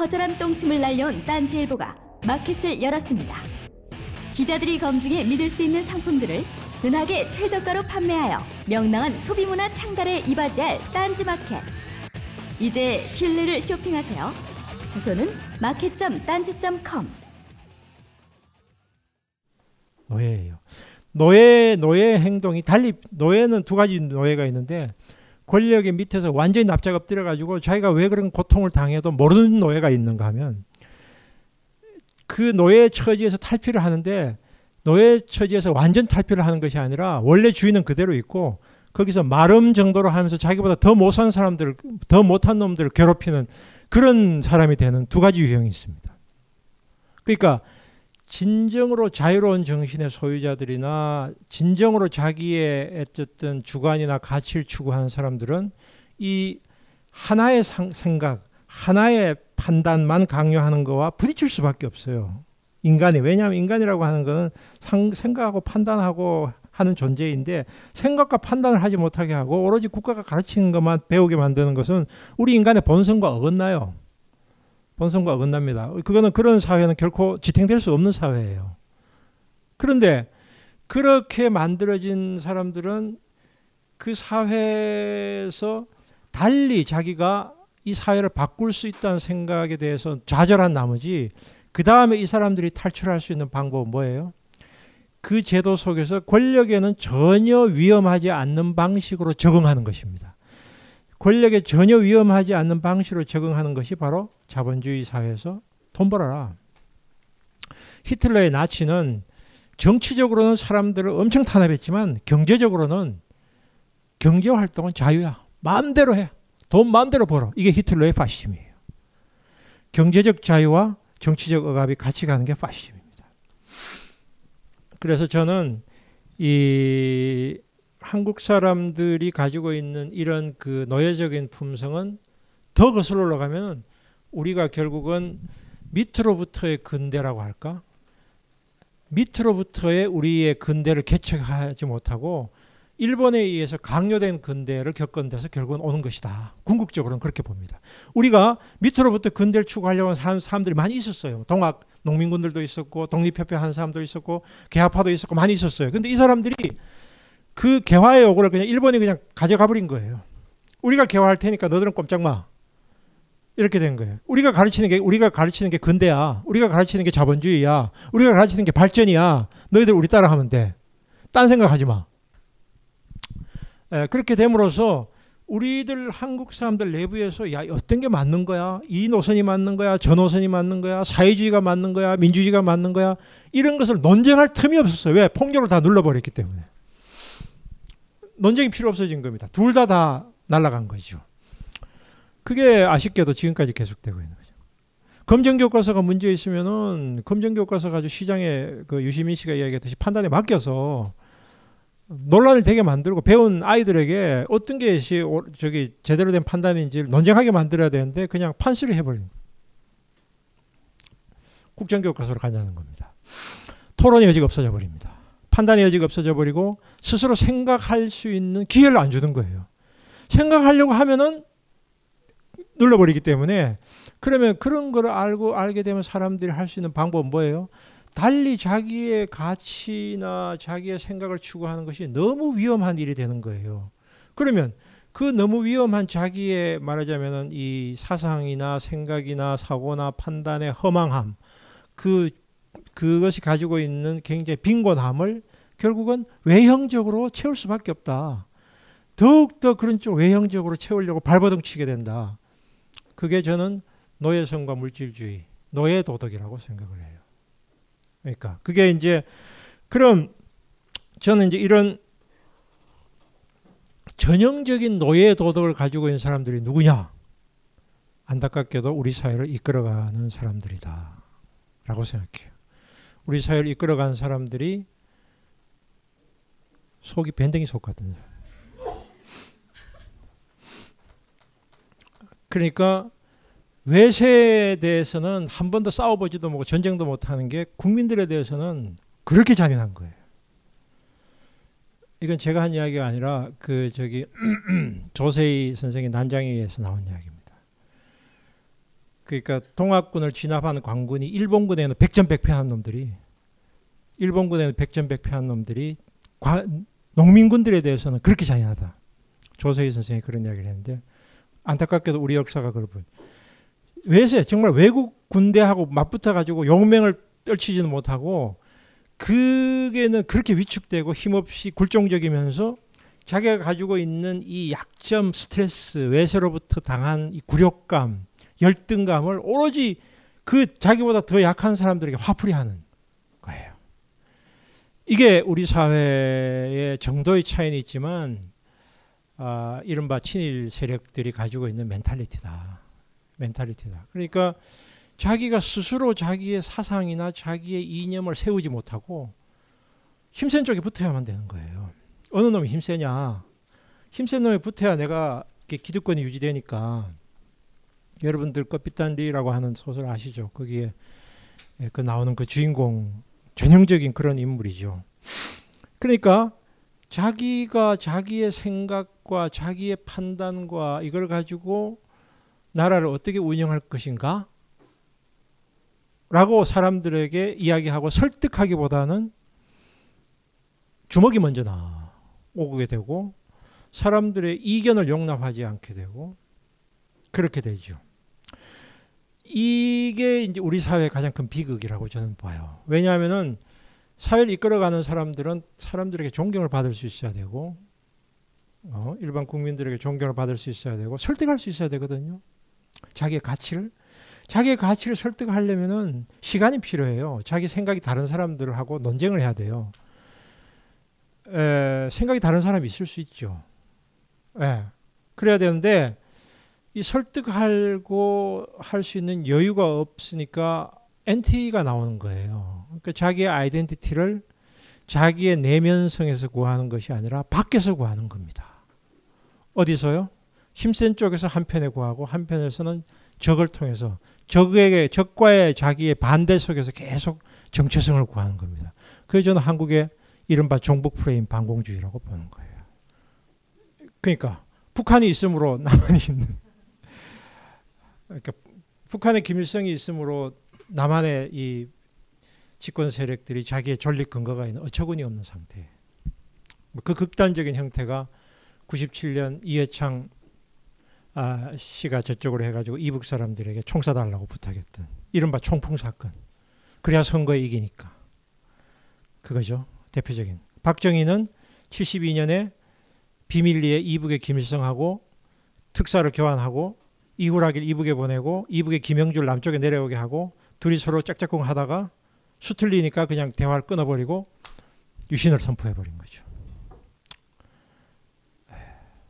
H: 처절한 똥침을 날려온 딴지일보가 마켓을 열었습니다. 기자들이 검증해 믿을 수 있는 상품들을 은하계 최저가로 판매하여 명랑한 소비문화 창달에 이바지할 딴지마켓. 이제 신뢰를 쇼핑하세요. 주소는 마켓.딴지.com
F: 노예예요. 노예 노예 행동이 달리 노예는 두 가지 노예가 있는데 권력의 밑에서 완전히 납작 엎드려 가지고 자기가 왜 그런 고통을 당해도 모르는 노예가 있는가 하면 그 노예 처지에서 탈피를 하는데 노예 처지에서 완전 탈피를 하는 것이 아니라 원래 주인은 그대로 있고 거기서 마름 정도로 하면서 자기보다 더 못한 사람들, 더 못한 놈들을 괴롭히는 그런 사람이 되는 두 가지 유형이 있습니다. 그러니까 진정으로 자유로운 정신의 소유자들이나 진정으로 자기의 어쨌든 주관이나 가치를 추구하는 사람들은 이 하나의 상, 생각, 하나의 판단만 강요하는 거와 부딪힐 수밖에 없어요. 인간이 왜냐하면 인간이라고 하는 것은 상, 생각하고 판단하고 하는 존재인데 생각과 판단을 하지 못하게 하고 오로지 국가가 가르치는 것만 배우게 만드는 것은 우리 인간의 본성과 어긋나요. 본성과 어긋납니다. 그거는 그런 사회는 결코 지탱될 수 없는 사회예요. 그런데 그렇게 만들어진 사람들은 그 사회에서 달리 자기가 이 사회를 바꿀 수 있다는 생각에 대해서 좌절한 나머지 그 다음에 이 사람들이 탈출할 수 있는 방법은 뭐예요? 그 제도 속에서 권력에는 전혀 위험하지 않는 방식으로 적응하는 것입니다. 권력에 전혀 위험하지 않는 방식으로 적응하는 것이 바로 자본주의 사회에서 돈 벌어라. 히틀러의 나치는 정치적으로는 사람들을 엄청 탄압했지만 경제적으로는 경제 활동은 자유야. 마음대로 해. 돈 마음대로 벌어. 이게 히틀러의 파시즘이에요. 경제적 자유와 정치적 억압이 같이 가는 게 파시즘입니다. 그래서 저는 이 한국 사람들이 가지고 있는 이런 그 노예적인 품성은 더 거슬러 올라가면 우리가 결국은 밑으로부터의 근대라고 할까? 밑으로부터의 우리의 근대를 개척하지 못하고 일본에 의해서 강요된 근대를 겪은 데서 결국은 오는 것이다. 궁극적으로는 그렇게 봅니다. 우리가 밑으로부터 근대를 추구하려고 하는 사람들이 많이 있었어요. 동학 농민군들도 있었고 독립협회 한 사람도 있었고 개화파도 있었고 많이 있었어요. 근데 이 사람들이 그 개화의 요구를 그냥 일본이 그냥 가져가 버린 거예요. 우리가 개화할 테니까 너들은 꼼짝 마. 이렇게 된 거예요. 우리가 가르치는 게 우리가 가르치는 게 근대야. 우리가 가르치는 게 자본주의야. 우리가 가르치는 게 발전이야. 너희들 우리 따라하면 돼. 딴 생각하지 마. 에, 그렇게 됨으로써 우리들 한국 사람들 내부에서 야 어떤 게 맞는 거야? 이 노선이 맞는 거야? 저 노선이 맞는 거야? 사회주의가 맞는 거야? 민주주의가 맞는 거야? 이런 것을 논쟁할 틈이 없었어요. 왜? 폭력을 다 눌러버렸기 때문에. 논쟁이 필요 없어진 겁니다. 둘 다다 다 날아간 거죠. 그게 아쉽게도 지금까지 계속되고 있는 거죠. 검정 교과서가 문제 있으면은 검정 교과서 가지고 시장에 그 유시민 씨가 이야기했듯이 판단에 맡겨서 논란을 되게 만들고 배운 아이들에게 어떤 게 저기 제대로 된 판단인지 논쟁하게 만들어야 되는데 그냥 판시를 해버린 국정교과서로 가냐는 겁니다. 토론의 여지가 없어져 버립니다. 판단의 여지가 없어져 버리고 스스로 생각할 수 있는 기회를 안 주는 거예요. 생각하려고 하면은 눌러버리기 때문에 그러면 그런 걸 알고 알게 되면 사람들이 할 수 있는 방법은 뭐예요? 달리 자기의 가치나 자기의 생각을 추구하는 것이 너무 위험한 일이 되는 거예요. 그러면 그 너무 위험한 자기의 말하자면은 이 사상이나 생각이나 사고나 판단의 허망함 그 그것이 가지고 있는 굉장히 빈곤함을 결국은 외형적으로 채울 수밖에 없다. 더욱더 그런 쪽 외형적으로 채우려고 발버둥 치게 된다. 그게 저는 노예성과 물질주의 노예 도덕이라고 생각을 해요. 그러니까 그게 이제 그럼 저는 이제 이런 전형적인 노예 도덕을 가지고 있는 사람들이 누구냐? 안타깝게도 우리 사회를 이끌어가는 사람들이다. 라고 생각해요. 우리 사회를 이끌어가는 사람들이 속이 밴댕이 속 같은 사람. 그러니까 외세에 대해서는 한 번도 싸워보지도 못하고 전쟁도 못하는 게 국민들에 대해서는 그렇게 잔인한 거예요. 이건 제가 한 이야기가 아니라 그 저기 조세희 선생의 난장이에서 나온 이야기입니다. 그러니까 동학군을 진압하는 광군이 일본군에는 백전백패한 놈들이 일본군에는 백전백패한 놈들이 과, 농민군들에 대해서는 그렇게 잔인하다. 조세희 선생이 그런 이야기를 했는데 안타깝게도 우리 역사가 그러분 외세 정말 외국 군대하고 맞붙어 가지고 용맹을 떨치지는 못하고 그게는 그렇게 위축되고 힘없이 굴종적이면서 자기가 가지고 있는 이 약점, 스트레스, 외세로부터 당한 이 굴욕감, 열등감을 오로지 그 자기보다 더 약한 사람들에게 화풀이하는 거예요. 이게 우리 사회의 정도의 차이는 있지만 아, 이른바 친일 세력들이 가지고 있는 멘탈리티다. 멘탈리티다. 그러니까 자기가 스스로 자기의 사상이나 자기의 이념을 세우지 못하고 힘센 쪽에 붙어야만 되는 거예요. 어느 놈이 힘세냐? 힘센 놈에 붙어야 내가 기득권이 유지되니까 여러분들 꺼삐딴디라고 하는 소설 아시죠? 거기에 그 나오는 그 주인공 전형적인 그런 인물이죠. 그러니까 자기가 자기의 생각과 자기의 판단과 이걸 가지고 나라를 어떻게 운영할 것인가 라고 사람들에게 이야기하고 설득하기보다는 주먹이 먼저 나오게 되고 사람들의 이견을 용납하지 않게 되고 그렇게 되죠. 이게 이제 우리 사회의 가장 큰 비극이라고 저는 봐요. 왜냐하면은 사회를 이끌어가는 사람들은 사람들에게 존경을 받을 수 있어야 되고 어, 일반 국민들에게 존경을 받을 수 있어야 되고 설득할 수 있어야 되거든요. 자기의 가치를 자기의 가치를 설득하려면은 시간이 필요해요. 자기 생각이 다른 사람들하고 논쟁을 해야 돼요. 에, 생각이 다른 사람이 있을 수 있죠. 에, 그래야 되는데 이 설득하고 할 수 있는 여유가 없으니까 엔티가 나오는 거예요. 그러니까 자기의 아이덴티티를 자기의 내면성에서 구하는 것이 아니라 밖에서 구하는 겁니다. 어디서요? 힘센 쪽에서 한편에 구하고 한편에서는 적을 통해서 적에게 적과의 자기의 반대 속에서 계속 정체성을 구하는 겁니다. 그래서 저는 한국의 이른바 종북 프레임 반공주의라고 보는 거예요. 그러니까 북한이 있으므로 남한이 있는. 그러니까 북한의 김일성이 있으므로 남한의 이 집권 세력들이 자기의 존립 근거가 있는 어처구니 없는 상태. 그 극단적인 형태가 97년 이해창 아, 씨가 저쪽으로 해가지고 이북 사람들에게 총 쏴달라고 부탁했던 이른바 총풍 사건. 그래야 선거에 이기니까. 그거죠. 대표적인. 박정희는 72년에 비밀리에 이북의 김일성하고 특사를 교환하고 이후라길 이북에 보내고 이북의 김영줄 남쪽에 내려오게 하고 둘이 서로 짝짝꿍 하다가 수틀리니까 그냥 대화를 끊어버리고 유신을 선포해버린 거죠.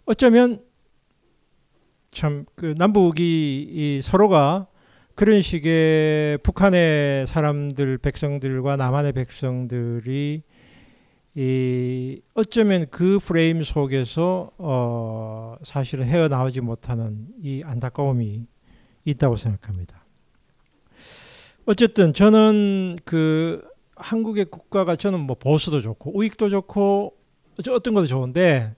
F: 어쩌면 참 그 남북이 서로가 그런 식의 북한의 사람들 백성들과 남한의 백성들이 이 어쩌면 그 프레임 속에서 어 사실은 헤어나오지 못하는 이 안타까움이 있다고 생각합니다. 어쨌든 저는 그 한국의 국가가 저는 뭐 보수도 좋고 우익도 좋고 어떤 것도 좋은데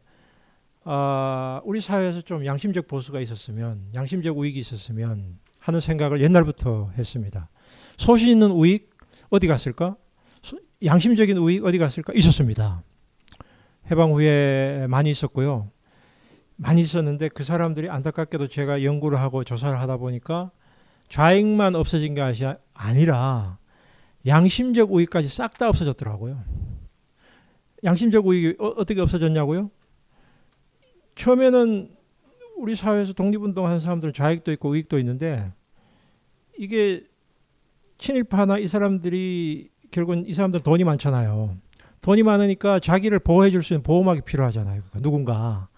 F: 아, 우리 사회에서 좀 양심적 보수가 있었으면, 양심적 우익이 있었으면 하는 생각을 옛날부터 했습니다. 소신 있는 우익 어디 갔을까? 소, 양심적인 우익 어디 갔을까? 있었습니다. 해방 후에 많이 있었고요. 많이 있었는데 그 사람들이 안타깝게도 제가 연구를 하고 조사를 하다 보니까 좌익만 없어진 것이 아니라 양심적 우익까지 싹 다 없어졌더라고요. 양심적 우익이 어, 어떻게 없어졌냐고요? 처음에는 우리 사회에서 독립운동하는 사람들은 좌익도 있고 우익도 있는데 이게 친일파나 이 사람들이 결국은 이 사람들 돈이 많잖아요. 돈이 많으니까 자기를 보호해 줄 수 있는 보호막이 필요하잖아요. 그러니까 누군가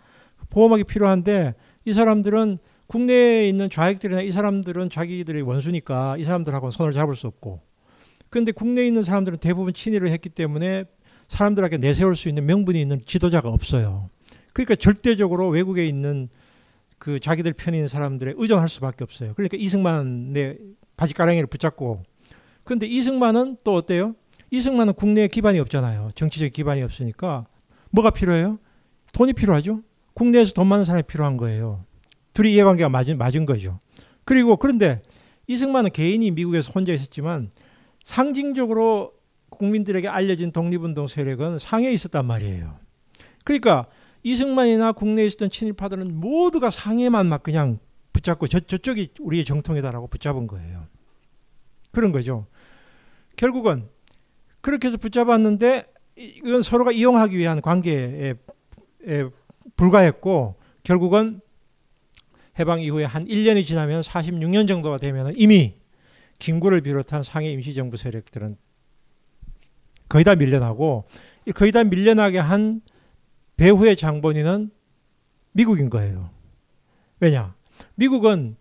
F: 보호막이 필요한데 이 사람들은 국내에 있는 좌익들이나 이 사람들은 자기들의 원수니까 이 사람들하고 손을 잡을 수 없고 그런데 국내에 있는 사람들은 대부분 친일을 했기 때문에 사람들에게 내세울 수 있는 명분이 있는 지도자가 없어요. 그러니까 절대적으로 외국에 있는 그 자기들 편인 사람들에 의존할 수밖에 없어요. 그러니까 이승만의 바지가랑이를 붙잡고 근데 이승만은 또 어때요? 이승만은 국내에 기반이 없잖아요. 정치적 기반이 없으니까 뭐가 필요해요? 돈이 필요하죠. 국내에서 돈 많은 사람이 필요한 거예요. 둘이 이해관계가 맞은, 맞은 거죠. 그리고 그런데 이승만은 개인이 미국에서 혼자 있었지만 상징적으로 국민들에게 알려진 독립운동 세력은 상해에 있었단 말이에요. 그러니까 이승만이나 국내에 있었던 친일파들은 모두가 상해만 막 그냥 붙잡고 저, 저쪽이 우리의 정통이다라고 붙잡은 거예요. 그런 거죠. 결국은 그렇게 해서 붙잡았는데 이건 서로가 이용하기 위한 관계에 불과했고 결국은 해방 이후에 한 1년이 지나면 46년 정도가 되면 이미 김구를 비롯한 상해 임시정부 세력들은 거의 다 밀려나고 거의 다 밀려나게 한 배후의 장본인은 미국인 거예요. 왜냐? 미국은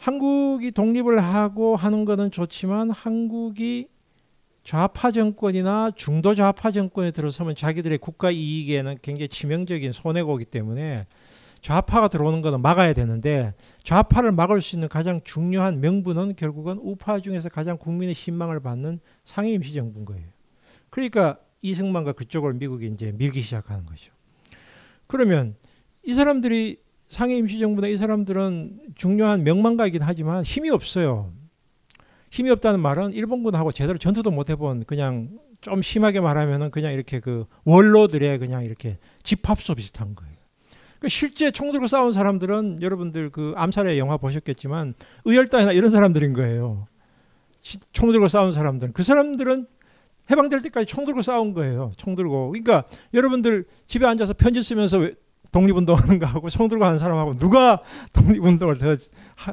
F: 한국이 독립을 하고 하는 것은 좋지만 한국이 좌파 정권이나 중도 좌파 정권에 들어서면 자기들의 국가 이익에는 굉장히 치명적인 손해가 오기 때문에 좌파가 들어오는 것은 막아야 되는데 좌파를 막을 수 있는 가장 중요한 명분은 결국은 우파 중에서 가장 국민의 신망을 받는 상해 임시정부인 거예요. 그러니까 이승만과 그쪽을 미국이 이제 밀기 시작하는 거죠. 그러면 이 사람들이 상해 임시정부나 이 사람들은 중요한 명망가이긴 하지만 힘이 없어요. 힘이 없다는 말은 일본군하고 제대로 전투도 못 해본 그냥 좀 심하게 말하면은 그냥 이렇게 그 원로들의 그냥 이렇게 집합소 비슷한 거예요. 그 실제 총 들고 싸운 사람들은 여러분들 그 암살의 영화 보셨겠지만 의열단이나 이런 사람들인 거예요. 총 들고 싸운 사람들은 그 사람들은 해방될 때까지 총 들고 싸운 거예요. 총 들고. 그러니까 여러분들 집에 앉아서 편지 쓰면서 독립운동하는 거하고 총 들고 하는 사람하고 누가 독립운동을 더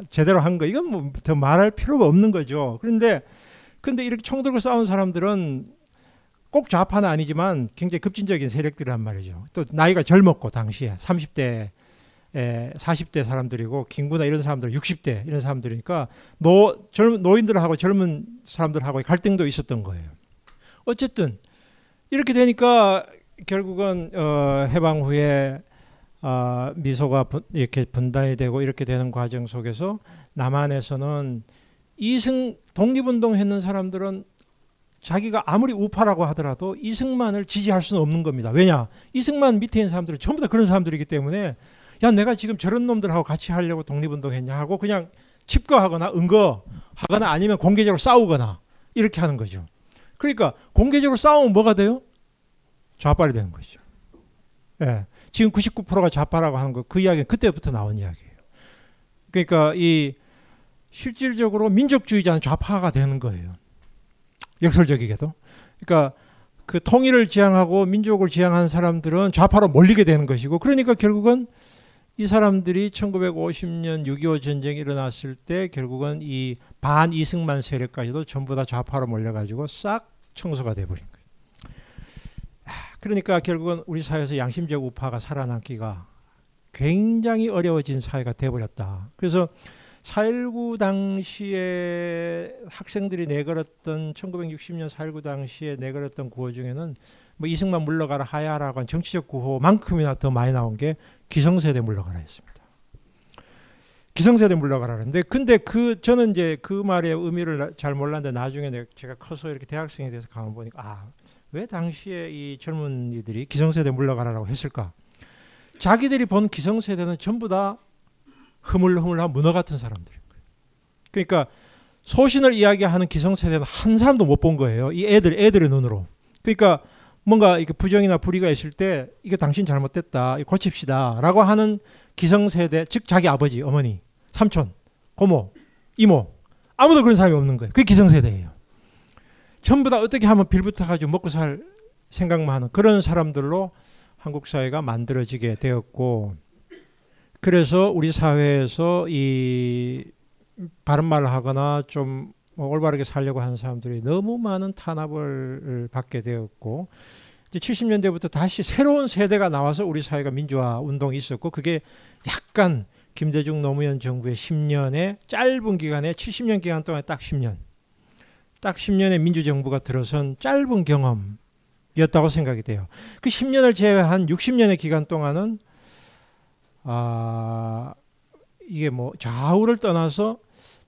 F: 제대로 한 거 이건 뭐 더 말할 필요가 없는 거죠. 그런데 근데 이렇게 총 들고 싸운 사람들은 꼭 좌파는 아니지만 굉장히 급진적인 세력들이란 말이죠. 또 나이가 젊었고 당시에 30대 에 40대 사람들이고 김구나 이런 사람들 60대 이런 사람들이니까 노 젊은 노인들하고 젊은 사람들하고 갈등도 있었던 거예요. 어쨌든 이렇게 되니까 결국은 어, 해방 후에 어, 미소가 분, 이렇게 분단이 되고 이렇게 되는 과정 속에서 남한에서는 이승 독립운동 했는 사람들은 자기가 아무리 우파라고 하더라도 이승만을 지지할 수는 없는 겁니다. 왜냐? 이승만 밑에 있는 사람들은 전부 다 그런 사람들이기 때문에 야 내가 지금 저런 놈들하고 같이 하려고 독립운동 했냐 하고 그냥 칩거하거나 은거하거나 아니면 공개적으로 싸우거나 이렇게 하는 거죠. 그러니까 공개적으로 싸우면 뭐가 돼요? 좌빨이 되는 거죠. 예. 지금 99%가 좌파라고 하는 거 그 이야기는 그때부터 나온 이야기예요. 그러니까 이 실질적으로 민족주의자는 좌파가 되는 거예요. 역설적이게도. 그러니까 그 통일을 지향하고 민족을 지향하는 사람들은 좌파로 몰리게 되는 것이고 그러니까 결국은 이 사람들이 1950년 6.25 전쟁이 일어났을 때 결국은 이 반 이승만 세력까지도 전부 다 좌파로 몰려가지고 싹 청소가 돼버린 거예요. 그러니까 결국은 우리 사회에서 양심적 우파가 살아남기가 굉장히 어려워진 사회가 돼버렸다. 그래서 4.19 당시에 학생들이 내걸었던 1960년 4.19 당시에 내걸었던 구호 중에는 뭐 이승만 물러가라 하야라고 한 정치적 구호만큼이나 더 많이 나온 게 기성세대 물러가라 했습니다. 기성세대 물러가라 근데 근데 그 저는 이제 그 말의 의미를 잘 몰랐는데 나중에 제가 커서 이렇게 대학생이 돼서 가만 보니까 아 왜 당시에 이 젊은이들이 기성세대 물러가라라고 했을까? 자기들이 본 기성세대는 전부 다 흐물흐물한 문어 같은 사람들인 거예요. 그러니까 소신을 이야기하는 기성세대는 한 사람도 못 본 거예요. 이 애들 애들의 눈으로. 그러니까 뭔가 이렇게 부정이나 불의가 있을 때 이게 당신 잘못됐다. 고칩시다 라고 하는 기성세대 즉 자기 아버지, 어머니, 삼촌, 고모, 이모 아무도 그런 사람이 없는 거예요. 그게 기성세대예요. 전부 다 어떻게 하면 빌붙어 가지고 먹고 살 생각만 하는 그런 사람들로 한국 사회가 만들어지게 되었고 그래서 우리 사회에서 이 바른 말을 하거나 좀뭐 올바르게 살려고 하는 사람들이 너무 많은 탄압을 받게 되었고 이제 70년대부터 다시 새로운 세대가 나와서 우리 사회가 민주화 운동이 있었고 그게 약간 김대중 노무현 정부의 10년의 짧은 기간에 70년 기간 동안 딱 10년 딱 10년의 민주정부가 들어선 짧은 경험이었다고 생각이 돼요. 그 10년을 제외한 60년의 기간 동안은 아 이게 뭐 좌우를 떠나서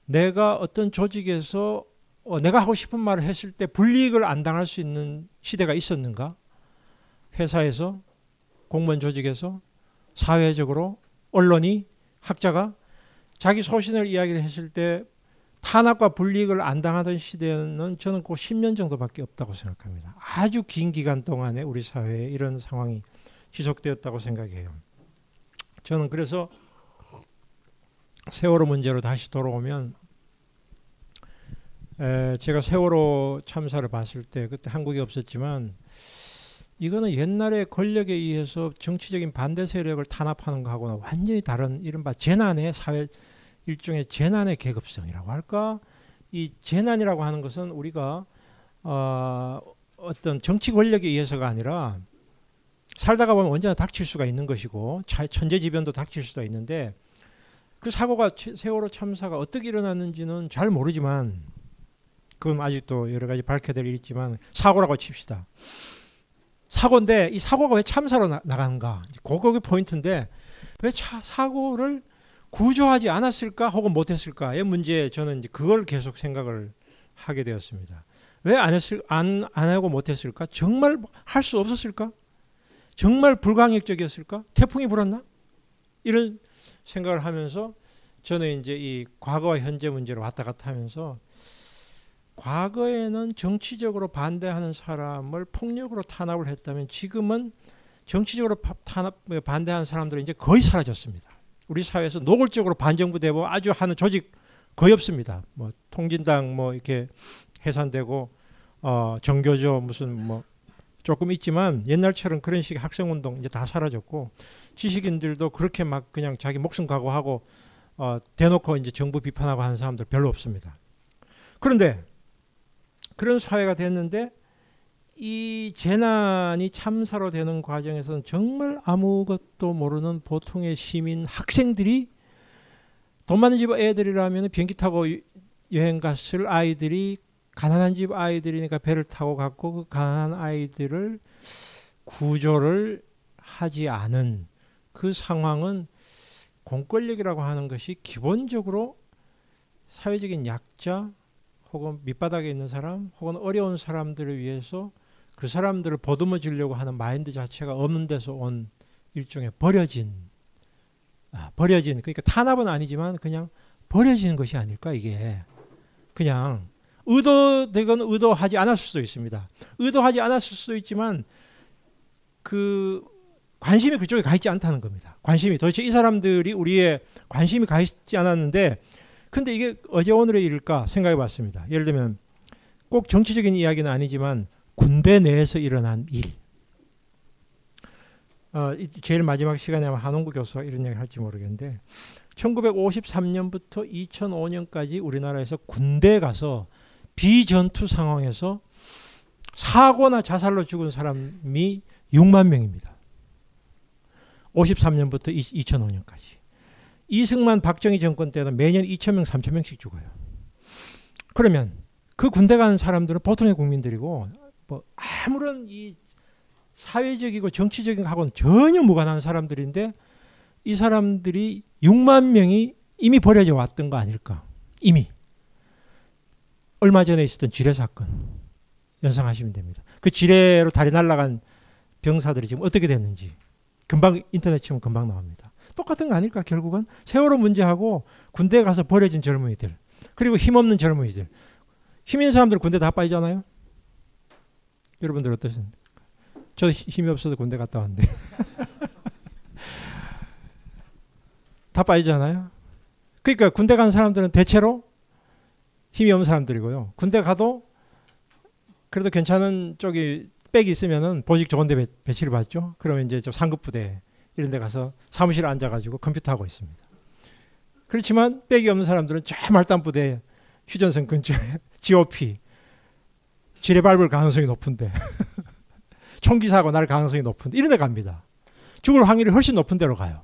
F: 내가 어떤 조직에서 어, 내가 하고 싶은 말을 했을 때 불이익을 안 당할 수 있는 시대가 있었는가? 회사에서 공무원 조직에서 사회적으로 언론이 학자가 자기 소신을 이야기를 했을 때 탄압과 불이익을 안 당하던 시대는 저는 그 10년 정도밖에 없다고 생각합니다. 아주 긴 기간 동안에 우리 사회에 이런 상황이 지속되었다고 생각해요. 저는 그래서 세월호 문제로 다시 돌아오면 에, 제가 세월호 참사를 봤을 때 그때 한국이 없었지만 이거는 옛날에 권력에 의해서 정치적인 반대 세력을 탄압하는 거하고는 완전히 다른 이른바 재난의 사회 일종의 재난의 계급성이라고 할까? 이 재난이라고 하는 것은 우리가 어, 어떤 정치 권력에 의해서가 아니라 살다가 보면 언제나 닥칠 수가 있는 것이고 천재지변도 닥칠 수도 있는데 그 사고가 세월호 참사가 어떻게 일어났는지는 잘 모르지만 그건 아직도 여러 가지 밝혀야 될 일이 있지만 사고라고 칩시다. 사고인데 이 사고가 왜 참사로 나, 가는가 그게 포인트인데 왜 차, 사고를 구조하지 않았을까 혹은 못했을까의 문제에 저는 이제 그걸 계속 생각을 하게 되었습니다. 왜 안 했을 안, 안 하고 못했을까? 정말 할 수 없었을까? 정말 불강력적이었을까? 태풍이 불었나? 이런 생각을 하면서 저는 이제 이 과거와 현재 문제를 왔다 갔다 하면서 과거에는 정치적으로 반대하는 사람을 폭력으로 탄압을 했다면 지금은 정치적으로 탄압 반대하는 사람들은 이제 거의 사라졌습니다. 우리 사회에서 노골적으로 반정부 대보 아주 하는 조직 거의 없습니다. 뭐 통진당 뭐 이렇게 해산되고 어 정교조 무슨 뭐 조금 있지만 옛날처럼 그런 식의 학생 운동 이제 다 사라졌고 지식인들도 그렇게 막 그냥 자기 목숨 각오하고 어 대놓고 이제 정부 비판하고 하는 사람들 별로 없습니다. 그런데 그런 사회가 됐는데 이 재난이 참사로 되는 과정에서는 정말 아무것도 모르는 보통의 시민 학생들이 돈 많은 집 애들이라면 비행기 타고 여행 갔을 아이들이 가난한 집 아이들이니까 배를 타고 갔고 그 가난한 아이들을 구조를 하지 않은 그 상황은 공권력이라고 하는 것이 기본적으로 사회적인 약자 혹은 밑바닥에 있는 사람 혹은 어려운 사람들을 위해서 그 사람들을 보듬어 주려고 하는 마인드 자체가 없는 데서 온 일종의 버려진 아, 버려진 그러니까 탄압은 아니지만 그냥 버려지는 것이 아닐까 이게 그냥 의도되건 의도하지 않았을 수도 있습니다. 의도하지 않았을 수도 있지만 그 관심이 그쪽에 가 있지 않다는 겁니다. 관심이 도대체 이 사람들이 우리의 관심이 가 있지 않았는데 근데 이게 어제 오늘의 일일까 생각해 봤습니다. 예를 들면 꼭 정치적인 이야기는 아니지만 군대 내에서 일어난 일. 어, 제일 마지막 시간에 한홍구 교수가 이런 얘기 할지 모르겠는데 1953년부터 2005년까지 우리나라에서 군대 가서 비전투 상황에서 사고나 자살로 죽은 사람이 6만 명입니다. 53년부터 2005년까지. 이승만 박정희 정권 때는 매년 2천 명, 3천 명씩 죽어요. 그러면 그 군대 간 사람들은 보통의 국민들이고 뭐 아무런 이 사회적이고 정치적인 하고는 전혀 무관한 사람들인데 이 사람들이 6만 명이 이미 버려져 왔던 거 아닐까? 이미 얼마 전에 있었던 지뢰 사건 연상하시면 됩니다. 그 지뢰로 다리 날라간 병사들이 지금 어떻게 됐는지 금방 인터넷 치면 금방 나옵니다. 똑같은 거 아닐까 결국은 세월호 문제하고 군대 가서 버려진 젊은이들 그리고 힘없는 젊은이들 힘 있는 사람들 군대 다 빠지잖아요. 여러분들 어떠십니까? 저 힘이 없어서 군대 갔다 왔는데 다 빠지잖아요. 그러니까 군대 간 사람들은 대체로 힘이 없는 사람들이고요. 군대 가도 그래도 괜찮은 쪽이 백이 있으면은 보직 좋은 데 배, 배치를 받죠. 그러면 이제 좀 상급 부대 이런 데 가서 사무실에 앉아 가지고 컴퓨터 하고 있습니다. 그렇지만 백이 없는 사람들은 저 말단 부대에 휴전선 근처에 GOP 지뢰 밟을 가능성이 높은데 총기 사고 날 가능성이 높은데 이런 데 갑니다. 죽을 확률이 훨씬 높은 데로 가요.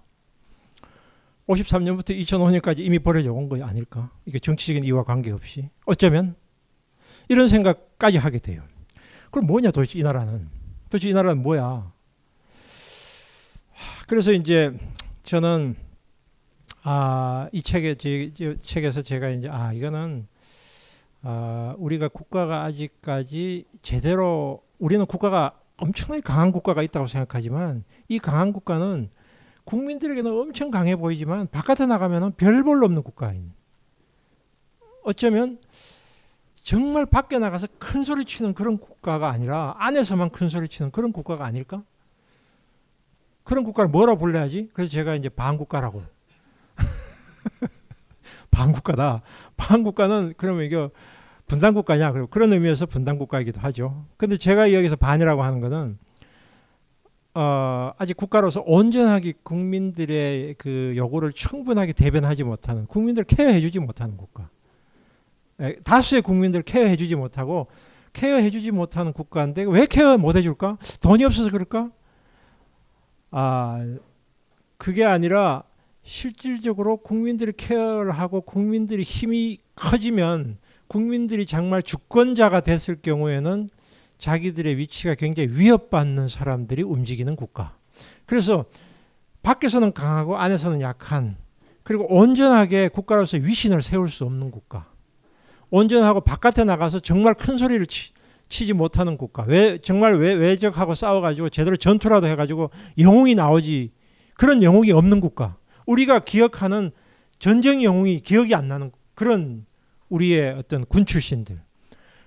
F: 53년부터 2005년까지 이미 벌어져 온 거 아닐까? 이게 정치적인 이유와 관계없이 어쩌면 이런 생각까지 하게 돼요. 그럼 뭐냐 도대체 이 나라는 도대체 이 나라는 뭐야? 그래서 이제 저는 아, 이 책에 제, 제 책에서 제가 이제 아, 이거는 아, 우리가 국가가 아직까지 제대로 우리는 국가가 엄청나게 강한 국가가 있다고 생각하지만 이 강한 국가는 국민들에게는 엄청 강해 보이지만 바깥에 나가면은 별볼 없는 국가인. 어쩌면 정말 밖에 나가서 큰 소리 치는 그런 국가가 아니라 안에서만 큰 소리 치는 그런 국가가 아닐까? 그런 국가를 뭐라 불러야지? 그래서 제가 이제 반국가라고. 반국가다. 반국가는 그러면 이게 분단국가냐? 그런 의미에서 분단국가이기도 하죠. 근데 제가 여기서 반이라고 하는 거는 어, 아직 국가로서 온전하게 국민들의 그 요구를 충분하게 대변하지 못하는 국민들 케어해주지 못하는 국가. 에, 다수의 국민들 케어해주지 못하고 케어해주지 못하는 국가인데 왜 케어 못해줄까? 돈이 없어서 그럴까? 아 그게 아니라 실질적으로 국민들이 케어를 하고 국민들이 힘이 커지면 국민들이 정말 주권자가 됐을 경우에는 자기들의 위치가 굉장히 위협받는 사람들이 움직이는 국가. 그래서 밖에서는 강하고 안에서는 약한 그리고 온전하게 국가로서 위신을 세울 수 없는 국가. 온전하고 바깥에 나가서 정말 큰 소리를 치, 지 못하는 국가. 왜 정말 외, 외적하고 싸워가지고 제대로 전투라도 해가지고 영웅이 나오지 그런 영웅이 없는 국가. 우리가 기억하는 전쟁 영웅이 기억이 안 나는 그런 우리의 어떤 군 출신들.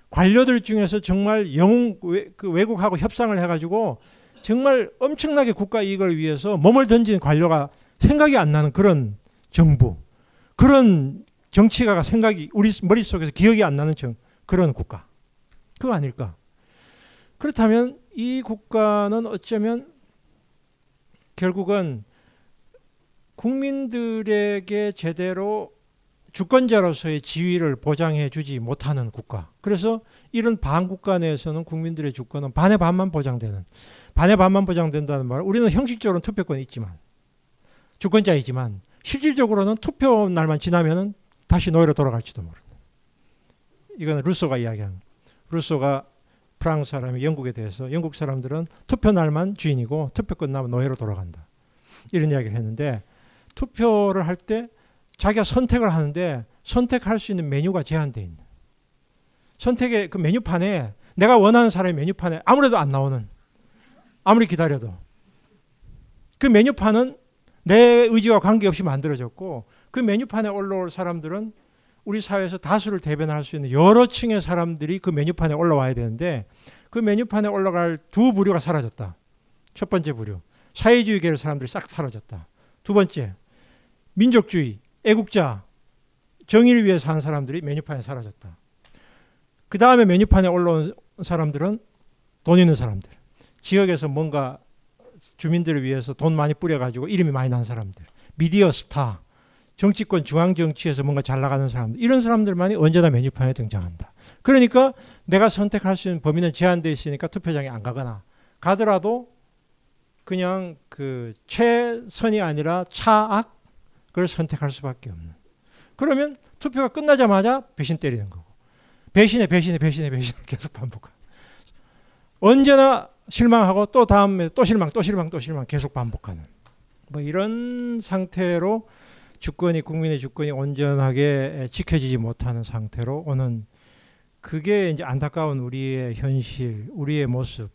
F: 관료들 중에서 정말 영웅 그 외국하고 협상을 해가지고 정말 엄청나게 국가 이익을 위해서 몸을 던진 관료가 생각이 안 나는 그런 정부, 그런 정치가가 생각이 우리 머릿속에서 기억이 안 나는 정, 그런 국가. 그거 아닐까? 그렇다면 이 국가는 어쩌면 결국은 국민들에게 제대로 주권자로서의 지위를 보장해 주지 못하는 국가. 그래서 이런 반국가 내에서는 국민들의 주권은 반의 반만 보장되는 반의 반만 보장된다는 말. 우리는 형식적으로는 투표권이 있지만 주권자이지만 실질적으로는 투표 날만 지나면은 다시 노예로 돌아갈지도 모른다. 이거는 루소가 이야기한 루소가 프랑스 사람이 영국에 대해서 영국 사람들은 투표 날만 주인이고 투표 끝나면 노예로 돌아간다. 이런 이야기를 했는데 투표를 할 때 자기가 선택을 하는데 선택할 수 있는 메뉴가 제한되어 있는. 선택의 그 메뉴판에 내가 원하는 사람의 메뉴판에 아무래도 안 나오는. 아무리 기다려도. 그 메뉴판은 내 의지와 관계없이 만들어졌고 그 메뉴판에 올라올 사람들은 우리 사회에서 다수를 대변할 수 있는 여러 층의 사람들이 그 메뉴판에 올라와야 되는데 그 메뉴판에 올라갈 두 부류가 사라졌다. 첫 번째 부류. 사회주의계열 사람들이 싹 사라졌다. 두 번째. 민족주의, 애국자, 정의를 위해 사는 사람들이 메뉴판에 사라졌다. 그 다음에 메뉴판에 올라온 사람들은 돈 있는 사람들. 지역에서 뭔가 주민들을 위해서 돈 많이 뿌려가지고 이름이 많이 난 사람들. 미디어 스타, 정치권 중앙 정치에서 뭔가 잘 나가는 사람들. 이런 사람들만이 언제나 메뉴판에 등장한다. 그러니까 내가 선택할 수 있는 범위는 제한되어 있으니까 투표장에 안 가거나 가더라도 그냥 그 최선이 아니라 차악 그걸 선택할 수밖에 없는. 그러면 투표가 끝나자마자 배신 때리는 거고. 배신에 배신에 배신에 배신 계속 반복하. 언제나 실망하고 또 다음에 또 실망 또 실망 또 실망 계속 반복하는. 뭐 이런 상태로 주권이 국민의 주권이 온전하게 지켜지지 못하는 상태로 오는 그게 이제 안타까운 우리의 현실, 우리의 모습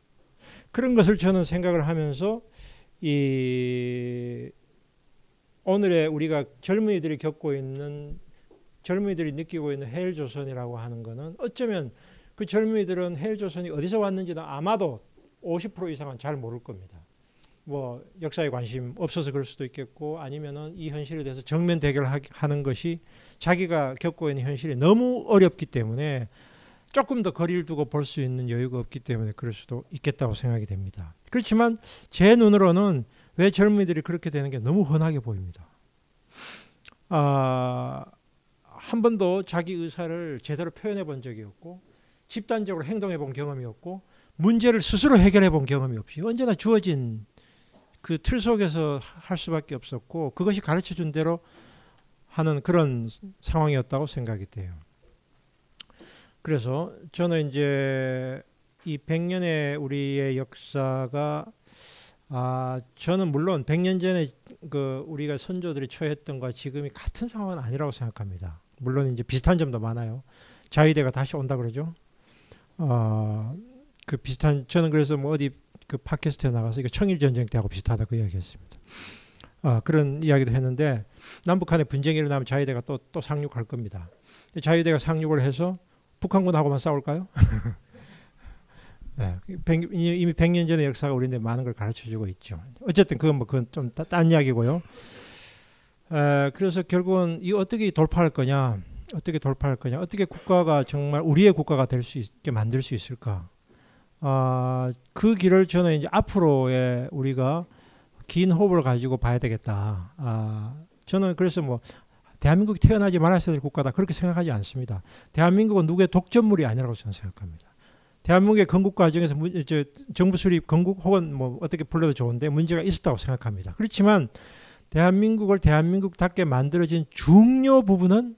F: 그런 것을 저는 생각을 하면서 이 오늘의 우리가 젊은이들이 겪고 있는 젊은이들이 느끼고 있는 해일 조선이라고 하는 것은 어쩌면 그 젊은이들은 해일 조선이 어디서 왔는지는 아마도 50% 이상은 잘 모를 겁니다. 뭐 역사에 관심 없어서 그럴 수도 있겠고 아니면은 이 현실에 대해서 정면 대결하는 것이 자기가 겪고 있는 현실이 너무 어렵기 때문에 조금 더 거리를 두고 볼 수 있는 여유가 없기 때문에 그럴 수도 있겠다고 생각이 됩니다. 그렇지만 제 눈으로는 왜 젊은이들이 그렇게 되는 게 너무 흔하게 보입니다. 아, 한 번도 자기 의사를 제대로 표현해 본 적이 없고 집단적으로 행동해 본 경험이 없고 문제를 스스로 해결해 본 경험이 없이 언제나 주어진 그 틀 속에서 할 수밖에 없었고 그것이 가르쳐 준 대로 하는 그런 상황이었다고 생각이 돼요. 그래서 저는 이제 이 100년의 우리의 역사가 아 저는 물론 100년 전에 그 우리가 선조들이 처했던 과 지금이 같은 상황은 아니라고 생각합니다. 물론 이제 비슷한 점도 많아요. 자위대가 다시 온다 그러죠. 어 그 비슷한 저는 그래서 뭐 어디 그 팟캐스트에 나가서 이거 청일 전쟁 때하고 비슷하다 그 이야기했습니다. 아 그런 이야기도 했는데 남북한의 분쟁이 일어나면 자위대가 또 또 상륙할 겁니다. 자위대가 상륙을 해서 북한군하고만 싸울까요? 네, 이미 100년 전의 역사가 우리한테 많은 걸 가르쳐주고 있죠. 어쨌든 그건 뭐 그건 좀 딴 이야기고요. 에, 그래서 결국은 이 어떻게 돌파할 거냐, 어떻게 돌파할 거냐, 어떻게 국가가 정말 우리의 국가가 될 수 있게 만들 수 있을까? 아, 그 길을 저는 이제 앞으로의 우리가 긴 호흡을 가지고 봐야 되겠다. 아, 저는 그래서 뭐 대한민국이 태어나지 말았어야 될 국가다 그렇게 생각하지 않습니다. 대한민국은 누구의 독점물이 아니라고 저는 생각합니다. 대한민국의 건국 과정에서 문, 저, 정부 수립 건국 혹은 뭐 어떻게 불러도 좋은데 문제가 있었다고 생각합니다. 그렇지만 대한민국을 대한민국답게 만들어진 중요 부분은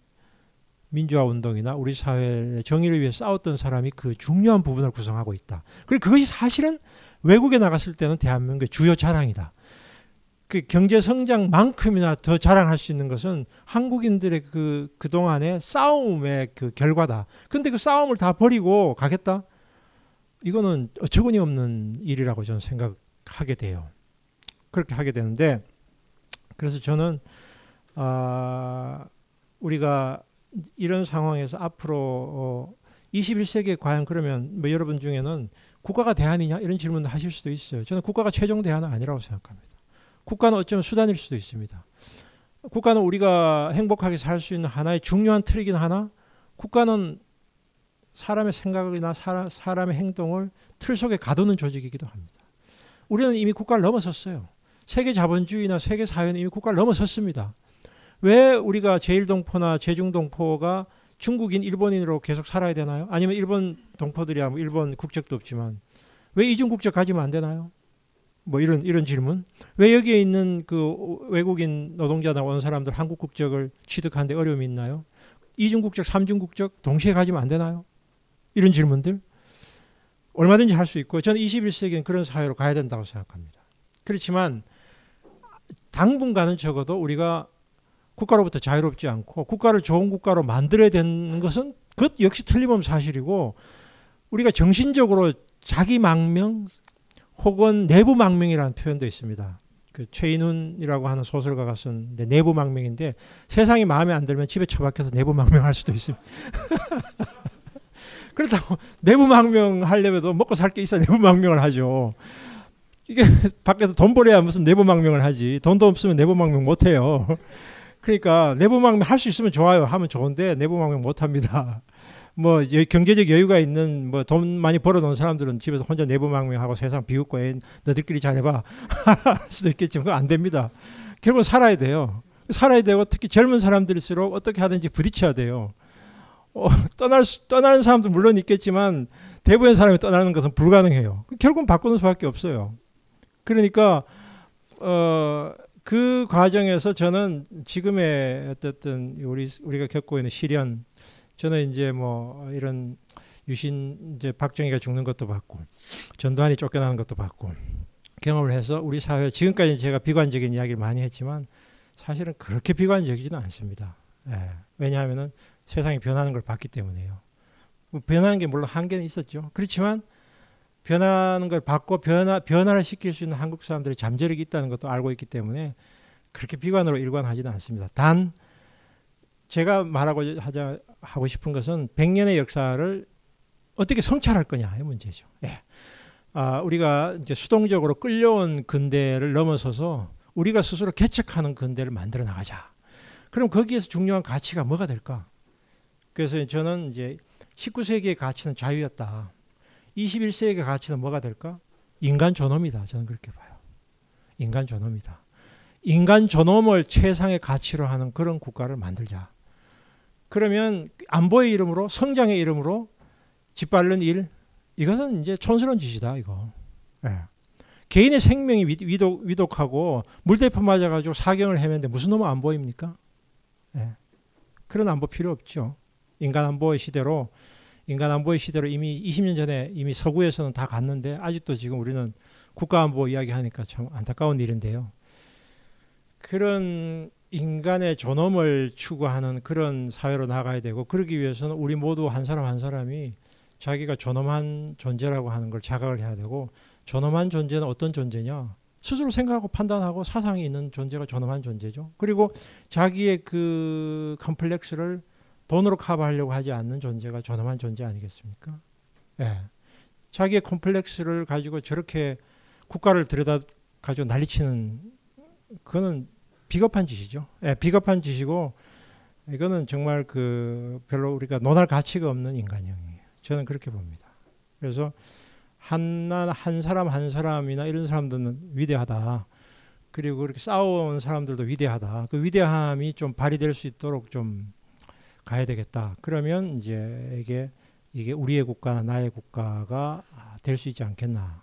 F: 민주화 운동이나 우리 사회의 정의를 위해 싸웠던 사람이 그 중요한 부분을 구성하고 있다. 그리고 그것이 사실은 외국에 나갔을 때는 대한민국의 주요 자랑이다. 그 경제 성장만큼이나 더 자랑할 수 있는 것은 한국인들의 그 그동안의 싸움의 그 결과다. 근데 그 싸움을 다 버리고 가겠다? 이거는 어처구니 없는 일이라고 저는 생각하게 돼요. 그렇게 하게 되는데 그래서 저는 아 우리가 이런 상황에서 앞으로 어 21세기에 과연 그러면 뭐 여러분 중에는 국가가 대안이냐 이런 질문을 하실 수도 있어요. 저는 국가가 최종 대안은 아니라고 생각합니다. 국가는 어쩌면 수단일 수도 있습니다. 국가는 우리가 행복하게 살 수 있는 하나의 중요한 틀이긴 하나 국가는 사람의 생각이나 사람, 사람의 행동을 틀 속에 가두는 조직이기도 합니다. 우리는 이미 국가를 넘어섰어요. 세계 자본주의나 세계 사회는 이미 국가를 넘어섰습니다. 왜 우리가 제1동포나 제중동포가 중국인, 일본인으로 계속 살아야 되나요? 아니면 일본 동포들이야 뭐 일본 국적도 없지만 왜 이중 국적 가지면 안 되나요? 뭐 이런 이런 질문. 왜 여기에 있는 그 외국인 노동자나 온 사람들 한국 국적을 취득하는데 어려움이 있나요? 이중 국적, 삼중 국적 동시에 가지면 안 되나요? 이런 질문들 얼마든지 할 수 있고 저는 21세기는 그런 사회로 가야 된다고 생각합니다. 그렇지만 당분간은 적어도 우리가 국가로부터 자유롭지 않고 국가를 좋은 국가로 만들어야 되는 것은 그것 역시 틀림없는 사실이고 우리가 정신적으로 자기 망명 혹은 내부 망명이라는 표현도 있습니다. 그 최인훈이라고 하는 소설가가 쓴 내부 망명인데 세상이 마음에 안 들면 집에 처박혀서 내부 망명할 수도 있습니다. 그렇다고 내부망명 하려면도 먹고 살 게 있어 내부망명을 하죠. 이게 밖에서 돈 벌어야 무슨 내부망명을 하지. 돈도 없으면 내부망명 못 해요. 그러니까 내부망명 할 수 있으면 좋아요. 하면 좋은데 내부망명 못 합니다. 뭐 경제적 여유가 있는 뭐 돈 많이 벌어놓은 사람들은 집에서 혼자 내부망명하고 세상 비웃고 너들끼리 잘해봐 할 수도 있겠지만 안 됩니다. 결국 살아야 돼요. 살아야 되고 특히 젊은 사람들일수록 어떻게 하든지 부딪혀야 돼요. 어, 떠날 수, 떠나는 사람도 물론 있겠지만 대부분의 사람이 떠나는 것은 불가능해요. 결국은 바꾸는 수밖에 없어요. 그러니까 어, 그 과정에서 저는 지금의 어쨌든 우리 우리가 겪고 있는 시련 저는 이제 뭐 이런 유신 이제 박정희가 죽는 것도 봤고 전두환이 쫓겨나는 것도 봤고 경험을 해서 우리 사회 지금까지 제가 비관적인 이야기를 많이 했지만 사실은 그렇게 비관적이지는 않습니다. 예. 왜냐하면은 세상이 변하는 걸 봤기 때문에요. 뭐 변하는 게 물론 한계는 있었죠. 그렇지만 변하는 걸 봤고 변화 변화를 시킬 수 있는 한국 사람들의 잠재력이 있다는 것도 알고 있기 때문에 그렇게 비관으로 일관하지는 않습니다. 단 제가 말하고 하자 하고 싶은 것은 100년의 역사를 어떻게 성찰할 거냐의 문제죠. 예. 아, 우리가 이제 수동적으로 끌려온 근대를 넘어서서 우리가 스스로 개척하는 근대를 만들어 나가자. 그럼 거기에서 중요한 가치가 뭐가 될까? 그래서 저는 이제 19세기의 가치는 자유였다. 21세기의 가치는 뭐가 될까? 인간 존엄이다. 저는 그렇게 봐요. 인간 존엄이다. 인간 존엄을 최상의 가치로 하는 그런 국가를 만들자. 그러면 안보의 이름으로 성장의 이름으로 짓밟는 일 이것은 이제 촌스러운 짓이다 이거. 예. 개인의 생명이 위, 위독, 위독하고 물대포 맞아가지고 사경을 헤매는데 무슨 놈은 안 보입니까? 예. 그런 안보 필요 없죠. 인간 안보의 시대로 인간 안보의 시대로 이미 20년 전에 이미 서구에서는 다 갔는데 아직도 지금 우리는 국가 안보 이야기하니까 참 안타까운 일인데요. 그런 인간의 존엄을 추구하는 그런 사회로 나가야 되고 그러기 위해서는 우리 모두 한 사람 한 사람이 자기가 존엄한 존재라고 하는 걸 자각을 해야 되고 존엄한 존재는 어떤 존재냐? 스스로 생각하고 판단하고 사상이 있는 존재가 존엄한 존재죠. 그리고 자기의 그 컴플렉스를 돈으로 커버하려고 하지 않는 존재가 존엄한 존재 아니겠습니까? 예. 자기의 컴플렉스를 가지고 저렇게 국가를 들여다 가지고 난리치는 그거는 비겁한 짓이죠. 예, 비겁한 짓이고 이거는 정말 그 별로 우리가 논할 가치가 없는 인간형이에요. 저는 그렇게 봅니다. 그래서 한난 한 사람 한 사람이나 이런 사람들은 위대하다. 그리고 그렇게 싸워온 사람들도 위대하다. 그 위대함이 좀 발휘될 수 있도록 좀 가야 되겠다. 그러면 이제 이게 이게 우리의 국가나 나의 국가가 될 수 있지 않겠나.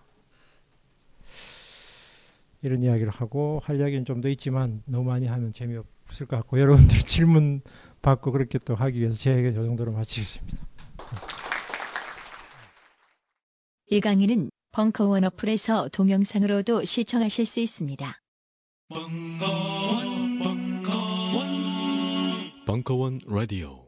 F: 이런 이야기를 하고 할 이야기는 좀 더 있지만 너무 많이 하면 재미없을 것 같고 여러분들 질문 받고 그렇게 또 하기 위해서 제 얘기 저 정도로 마치겠습니다.
D: 이 강의는 벙커원 어플에서 동영상으로도 시청하실 수 있습니다.
A: 벙커원, 벙커원,
B: 벙커원 라디오